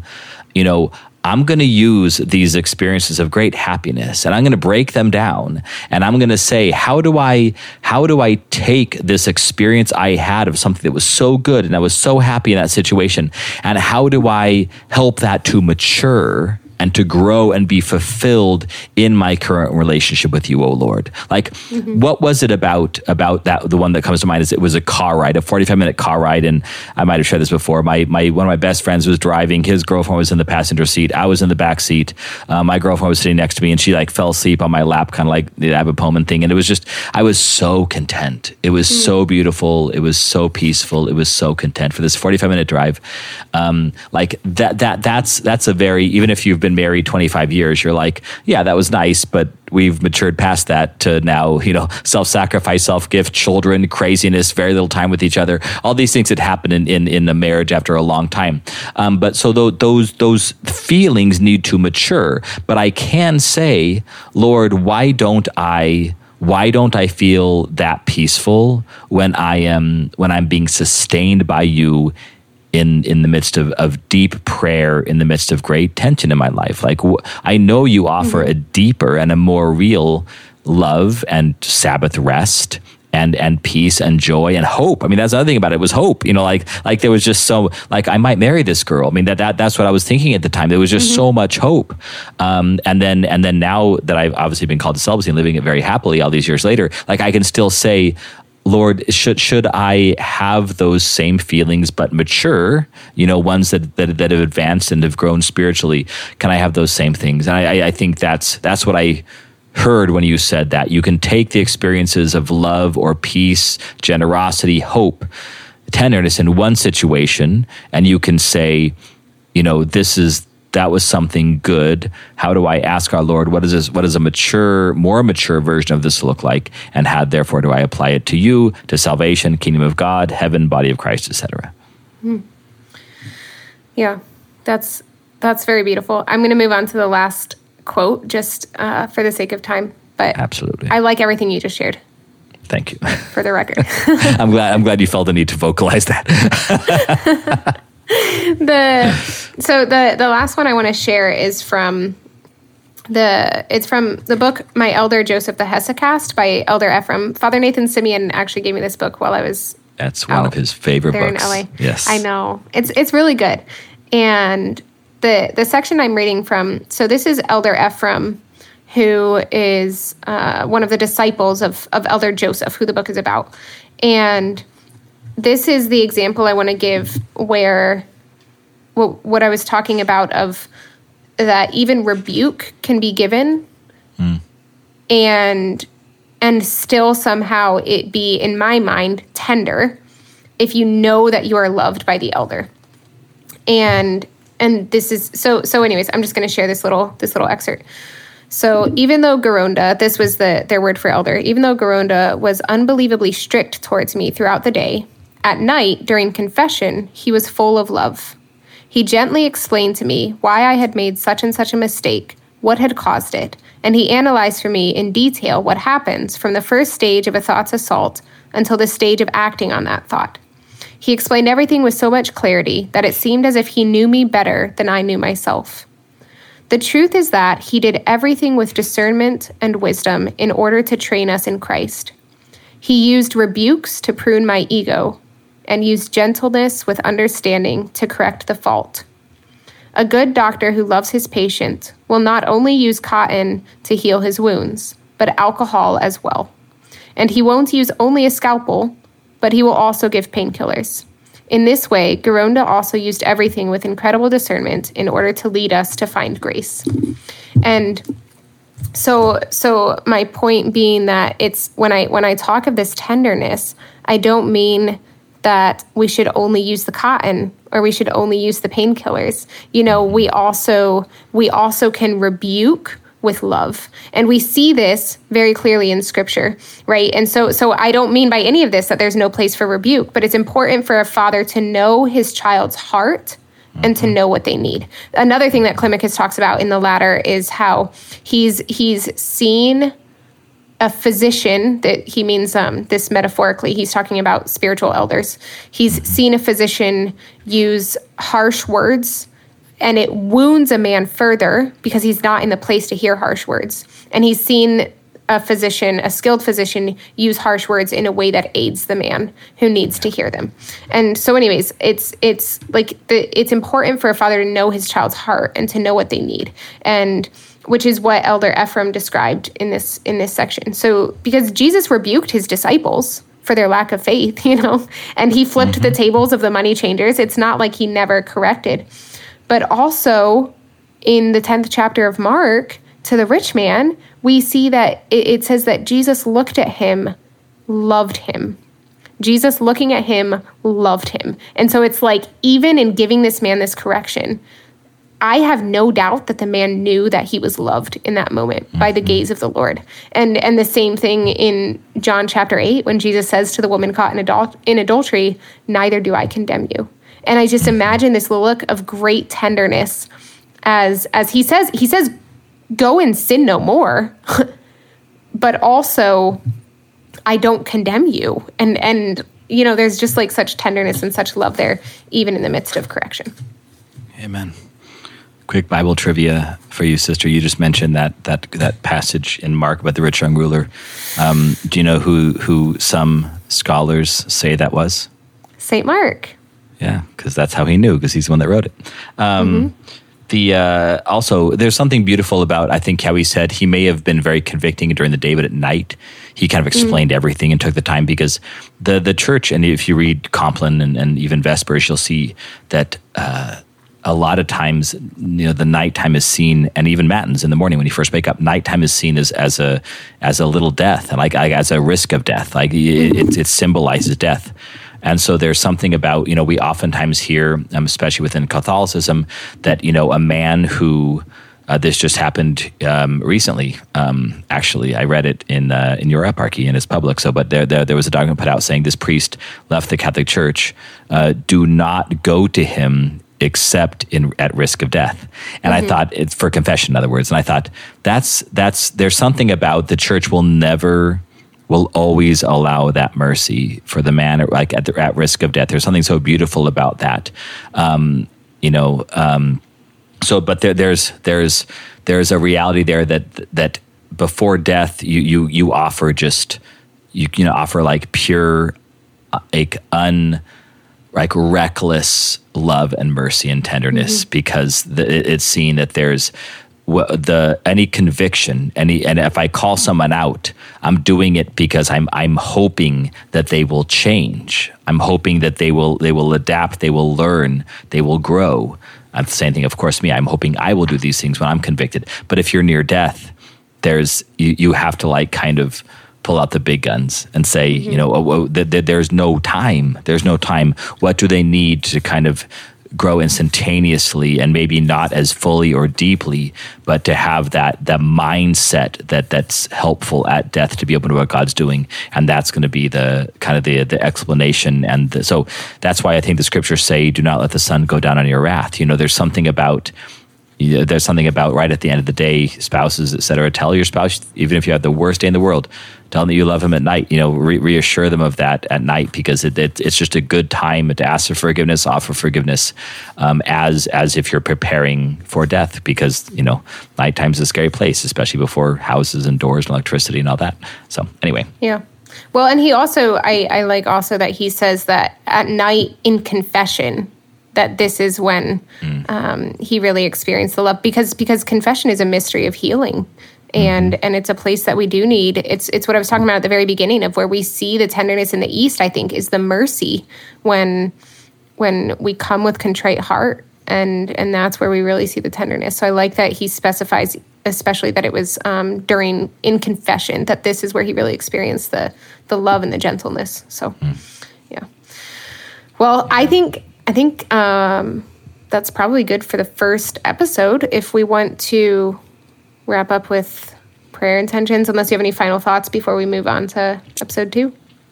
you know. I'm going to use these experiences of great happiness and I'm going to break them down and I'm going to say how do I how do I take this experience I had of something that was so good and I was so happy in that situation and how do I help that to mature and to grow and be fulfilled in my current relationship with you, O Lord. Like, what was it about about that? The one that comes to mind is it was a car ride, a forty-five minute car ride, and I might have shared this before. My my one of my best friends was driving. His girlfriend was in the passenger seat. I was in the back seat. Uh, my girlfriend was sitting next to me, and she like fell asleep on my lap, kind of like the Abba Poemen thing. And it was just, I was so content. It was so beautiful. It was so peaceful. It was so content for this forty-five minute drive. Um, like that that that's that's a very even if you've been married 25 years, you're like, yeah, that was nice, but we've matured past that to now, you know, self sacrifice, self gift, children, craziness, very little time with each other, all these things that happen in, in, in a marriage after a long time. Um, but so th- those, those feelings need to mature. But I can say, Lord, why don't I? Why don't I feel that peaceful when I am when I'm being sustained by you in in the midst of, of deep prayer in the midst of great tension in my life like w- i know you offer a deeper and a more real love and sabbath rest and and peace and joy and hope. I mean, that's another thing about it was hope. You know, like like there was just so like I might marry this girl. I mean, that, that that's what I was thinking at the time. There was just so much hope. Um, and then and then now that I've obviously been called to celibacy and living it very happily all these years later, like I can still say. Lord, should should I have those same feelings but mature? You know, ones that that, that have advanced and have grown spiritually. Can I have those same things? And I, I- think that's that's what I heard when you said that. You can take the experiences of love or peace, generosity, hope, tenderness in one situation, and you can say, you know, this is that was something good. How do I ask our Lord, what is this, what does a mature, more mature version of this look like? And how therefore do I apply it to you, to salvation, kingdom of God, heaven, body of Christ, etc. Yeah, that's that's very beautiful. I'm going to move on to the last quote, just uh, for the sake of time. But Absolutely. I like everything you just shared. Thank you. For the record, I'm glad I'm glad you felt the need to vocalize that. the so the the last one I want to share is from the it's from the book My Elder Joseph the Hesychast by Elder Ephraim. Father Nathan Simeon actually gave me this book while I was That's one of his favorite books. in LA. Yes. I know. It's it's really good. And the the section I'm reading from, so this is Elder Ephraim, who is uh, one of the disciples of of Elder Joseph, who the book is about. And this is the example I want to give where what, what I was talking about of that even rebuke can be given hmm. and and still somehow it be in my mind tender if you know that you are loved by the elder. And and this is so so anyways i'm just going to share this little this little excerpt. So even though Geronda, this was the their word for elder, even though Geronda was unbelievably strict towards me throughout the day, at night during confession, he was full of love. He gently explained to me why I had made such and such a mistake, what had caused it, and he analyzed for me in detail what happens from the first stage of a thought's assault until the stage of acting on that thought. He explained everything with so much clarity that it seemed as if he knew me better than I knew myself. The truth is that he did everything with discernment and wisdom in order to train us in Christ. He used rebukes to prune my ego and use gentleness with understanding to correct the fault. A good doctor who loves his patient will not only use cotton to heal his wounds, but alcohol as well. And he won't use only a scalpel, but he will also give painkillers. In this way, Geronda also used everything with incredible discernment in order to lead us to find grace. And so so my point being that it's when I when I talk of this tenderness, I don't mean that we should only use the cotton or we should only use the painkillers. You know, we also we also can rebuke with love. And we see this very clearly in scripture, right? And so so I don't mean by any of this that there's no place for rebuke, but it's important for a father to know his child's heart and to mm-hmm. know what they need. Another thing that Climacus talks about in the Ladder is how he's he's seen a physician that he means um, this metaphorically he's talking about spiritual elders. He's seen a physician use harsh words and it wounds a man further because he's not in the place to hear harsh words. And he's seen a physician a skilled physician use harsh words in a way that aids the man who needs to hear them. And so anyways it's it's like the, it's important for a father to know his child's heart and to know what they need. And which is what elder ephraim described in this in this section. So because jesus rebuked his disciples for their lack of faith you know and he flipped mm-hmm. the tables of the money changers it's not like he never corrected. But also in the 10th chapter of mark to the rich man we see that it, it says that jesus looked at him loved him. Jesus looking at him loved him. And so it's like even in giving this man this correction I have no doubt that the man knew that he was loved in that moment mm-hmm. by the gaze of the Lord. And and the same thing in John chapter 8 when Jesus says to the woman caught in, adul- in adultery, neither do I condemn you. And I just imagine this look of great tenderness as as he says he says go and sin no more. but also I don't condemn you. And and you know there's just like such tenderness and such love there even in the midst of correction. Amen quick Bible trivia for you, sister. You just mentioned that that that passage in Mark about the rich young ruler. Um, do you know who who some scholars say that was? Saint Mark. Yeah, because that's how he knew, because he's the one that wrote it. Um, mm-hmm. The uh, also there's something beautiful about I think how he said he may have been very convicting during the day, but at night he kind of explained mm-hmm. everything and took the time because the the church and if you read Compline and, and even Vespers, you'll see that. Uh, a lot of times, you know, the nighttime is seen, and even matins in the morning when you first wake up, nighttime is seen as as a as a little death, and like, as a risk of death. Like it, it, it, symbolizes death. And so there's something about you know we oftentimes hear, um, especially within Catholicism, that you know a man who uh, this just happened um, recently. Um, actually, I read it in uh, in your eparchy and it's public. So, but there, there, there was a document put out saying this priest left the Catholic Church. Uh, do not go to him except in at risk of death. And mm-hmm. I thought it's for confession, in other words. And I thought that's that's there's something about the church will never will always allow that mercy for the man like at the, at risk of death. There's something so beautiful about that. Um, you know, um, so but there, there's there's there's a reality there that that before death you you you offer just you you know offer like pure uh, like un like reckless love and mercy and tenderness Mm-hmm. because the, it- it's seen that there's the any conviction any and if I call someone out I'm doing it because I'm I'm hoping that they will change. I'm hoping that they will they will adapt they will learn they will grow. I'm the same thing of course me. I'm hoping I will do these things when I'm convicted. But if you're near death there's you, you have to like kind of pull out the big guns and say you mm-hmm. know oh, oh, th- th- there's no time. There's no time. What do they need to kind of grow instantaneously and maybe not as fully or deeply but to have that that mindset that that's helpful at death to be open to what god's doing? And that's going to be the kind of the the explanation and the, so that's why i think the scriptures say do not let the sun go down on your wrath. You know there's something about there's something about right at the end of the day, spouses, et cetera. Tell your spouse, even if you have the worst day in the world, tell them that you love them at night. You know, re- reassure them of that at night because it, it, it's just a good time to ask for forgiveness, offer forgiveness, um, as as if you're preparing for death. Because you know, nighttime's a scary place, especially before houses and doors and electricity and all that. So anyway, Yeah. Well, and he also, I, I like also that he says that at night in confession, that this is when um, he really experienced the love because because confession is a mystery of healing. And and it's a place that we do need. It's it's what I was talking about at the very beginning of where we see the tenderness in the east. I think is the mercy when when we come with contrite heart and and that's where we really see the tenderness. So i like that he specifies especially that it was um, during in confession that this is where he really experienced the the love and the gentleness. So yeah. Well i think i think um, that's probably good for the first episode. If we want to wrap up with prayer intentions unless you have any final thoughts before we move on to episode two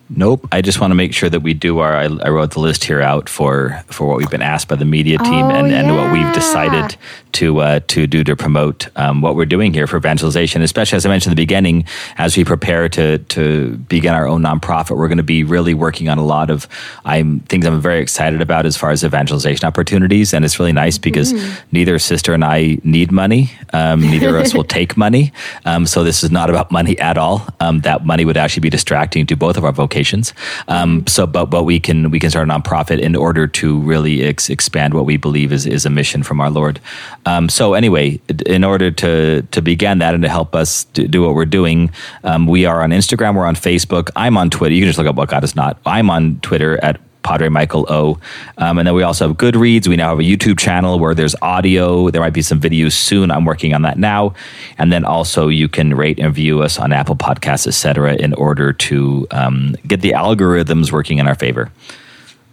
Nope. I just want to make sure that we do our. I, I wrote the list here out for for what we've been asked by the media team Oh, and, and what we've decided to uh, to do to promote um, what we're doing here for evangelization. Especially as I mentioned in the beginning, as we prepare to to begin our own nonprofit, we're going to be really working on a lot of I'm things I'm very excited about as far as evangelization opportunities, and it's really nice because Mm. neither sister and I need money. Um, neither of us will take money. Um, so this is not about money at all. Um, that money would actually be distracting to both of our vocations. Um, so, but but we can we can start a nonprofit in order to really ex- expand what we believe is is a mission from our Lord. Um, so anyway, in order to to begin that and to help us do, do what we're doing, um, we are on Instagram. We're on Facebook. I'm on Twitter. You can just look up what God is not. I'm on Twitter at Padre Michael O. Um, and then we also have Goodreads. We now have a YouTube channel where there's audio. There might be some videos soon. I'm working on that now. And then also you can rate and view us on Apple Podcasts, etc., in order to um, get the algorithms working in our favor.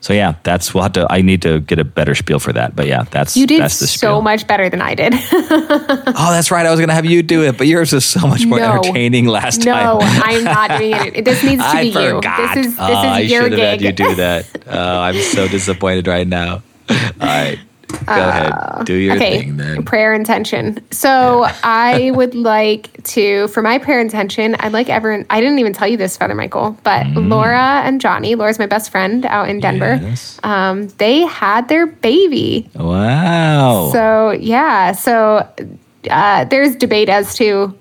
So yeah, that's we'll have to. I need to get a better spiel for that. But yeah, that's you did that's the spiel. so spiel. much better than i did Oh, that's right. I was going to have you do it, but yours was so much more No. entertaining last time. No, I'm not doing it. This needs to I be forgot. you. This is this oh, I is your should have had you do that. Oh, I'm so disappointed right now. All right, go ahead, do your Uh, okay, thing then. prayer intention. So I would like to, for my prayer intention, I'd like everyone. I didn't even tell you this, Father Michael, but Laura and Johnny. Laura's my best friend out in Denver. Yes. Um, they had their baby. Wow. So yeah, so uh, there's debate as to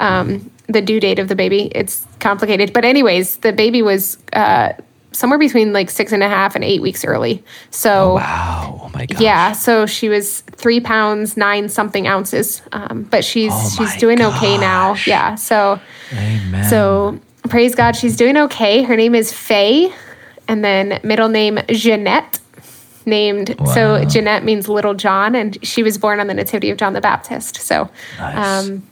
um, the due date of the baby. It's complicated, but anyways, the baby was uh, somewhere between like six and a half and eight weeks early. So wow. Oh my god. yeah, so she was three pounds nine something ounces, um, but she's Oh she's doing okay now. Yeah, so Amen. so praise God, she's doing okay. Her name is Faye, and then middle name Jeanette. Named so Jeanette means little John, and she was born on the nativity of John the Baptist. So, Nice. um,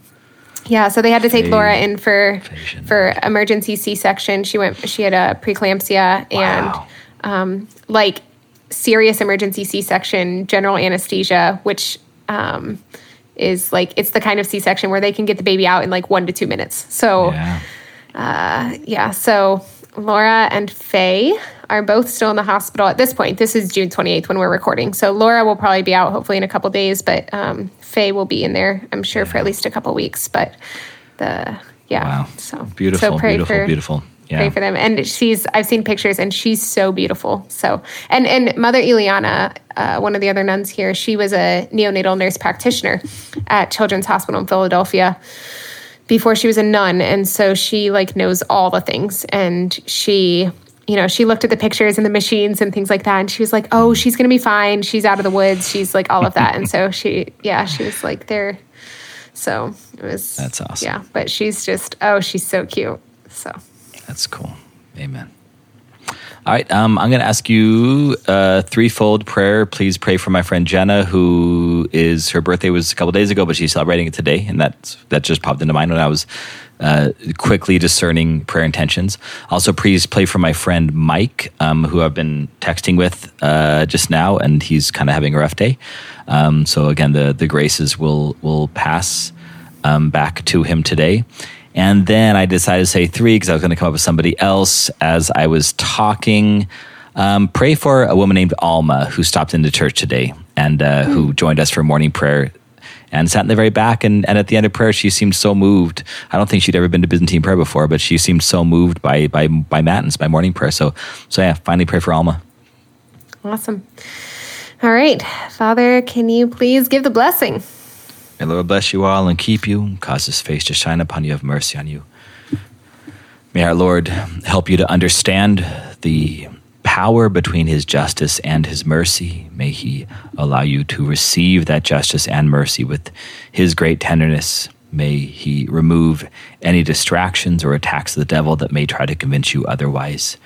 yeah, so they had to take Laura in for for emergency C section. She went. She had a preeclampsia and um, like serious emergency C section, general anesthesia, which um, is like it's the kind of C section where they can get the baby out in like one to two minutes. So yeah. yeah, so Laura and Faye are both still in the hospital at this point. This is June 28th when we're recording. So Laura will probably be out hopefully in a couple days, but um, Faye will be in there, I'm sure, for at least a couple weeks. But the, yeah. Wow. So Beautiful. So pray beautiful. for, beautiful. Yeah. Pray for them. And she's, I've seen pictures and she's so beautiful. So, and, and Mother Ileana, uh, one of the other nuns here, she was a neonatal nurse practitioner at Children's Hospital in Philadelphia before she was a nun and so she like knows all the things and she you know, she looked at the pictures and the machines and things like that. And she was like, oh, she's going to be fine. She's out of the woods. She's like all of that. and so she, yeah, she was like there. So it was. That's awesome. Yeah. But she's just, oh, she's so cute. So that's cool. Amen. All right, um, I'm going to ask you a threefold prayer. Please pray for my friend Jenna, who is her birthday was a couple days ago, but she's celebrating it today, and that that just popped into mind when I was uh, quickly discerning prayer intentions. Also, please pray for my friend Mike, um, who I've been texting with uh, just now, and he's kind of having a rough day. Um, so again, the the graces will will pass um, back to him today. And then I decided to say three because I was going to come up with somebody else as I was talking. Um, pray for a woman named Alma who stopped into church today and uh, mm. who joined us for morning prayer and sat in the very back. And, and at the end of prayer, she seemed so moved. I don't think she'd ever been to Byzantine prayer before, but she seemed so moved by by by matins, by morning prayer. So so yeah, finally pray for Alma. Awesome. All right, Father, can you please give the blessing? May Lord bless you all and keep you, cause his face to shine upon you, have mercy on you. May our Lord help you to understand the power between his justice and his mercy. May he allow you to receive that justice and mercy with his great tenderness. May he remove any distractions or attacks of the devil that may try to convince you otherwise.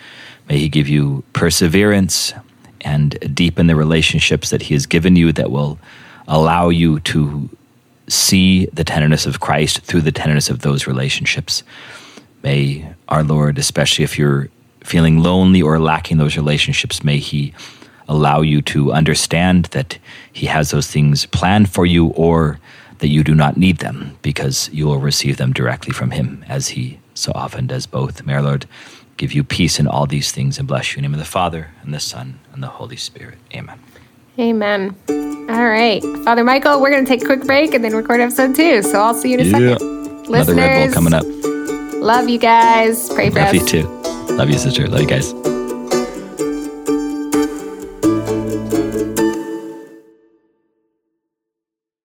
May he give you perseverance and deepen the relationships that he has given you that will allow you to see the tenderness of Christ through the tenderness of those relationships. May our Lord, especially if you're feeling lonely or lacking those relationships, may He allow you to understand that He has those things planned for you or that you do not need them because you will receive them directly from Him as He so often does both. May our Lord give you peace in all these things and bless you in the name of the Father and the Son and the Holy Spirit. Amen. Amen. All right. Father Michael, we're going to take a quick break and then record episode two. So I'll see you in a yeah. second. Listeners, Another Red Bull coming up. Love you guys. Pray for love us. Love you too. Love you, sister. Love you guys.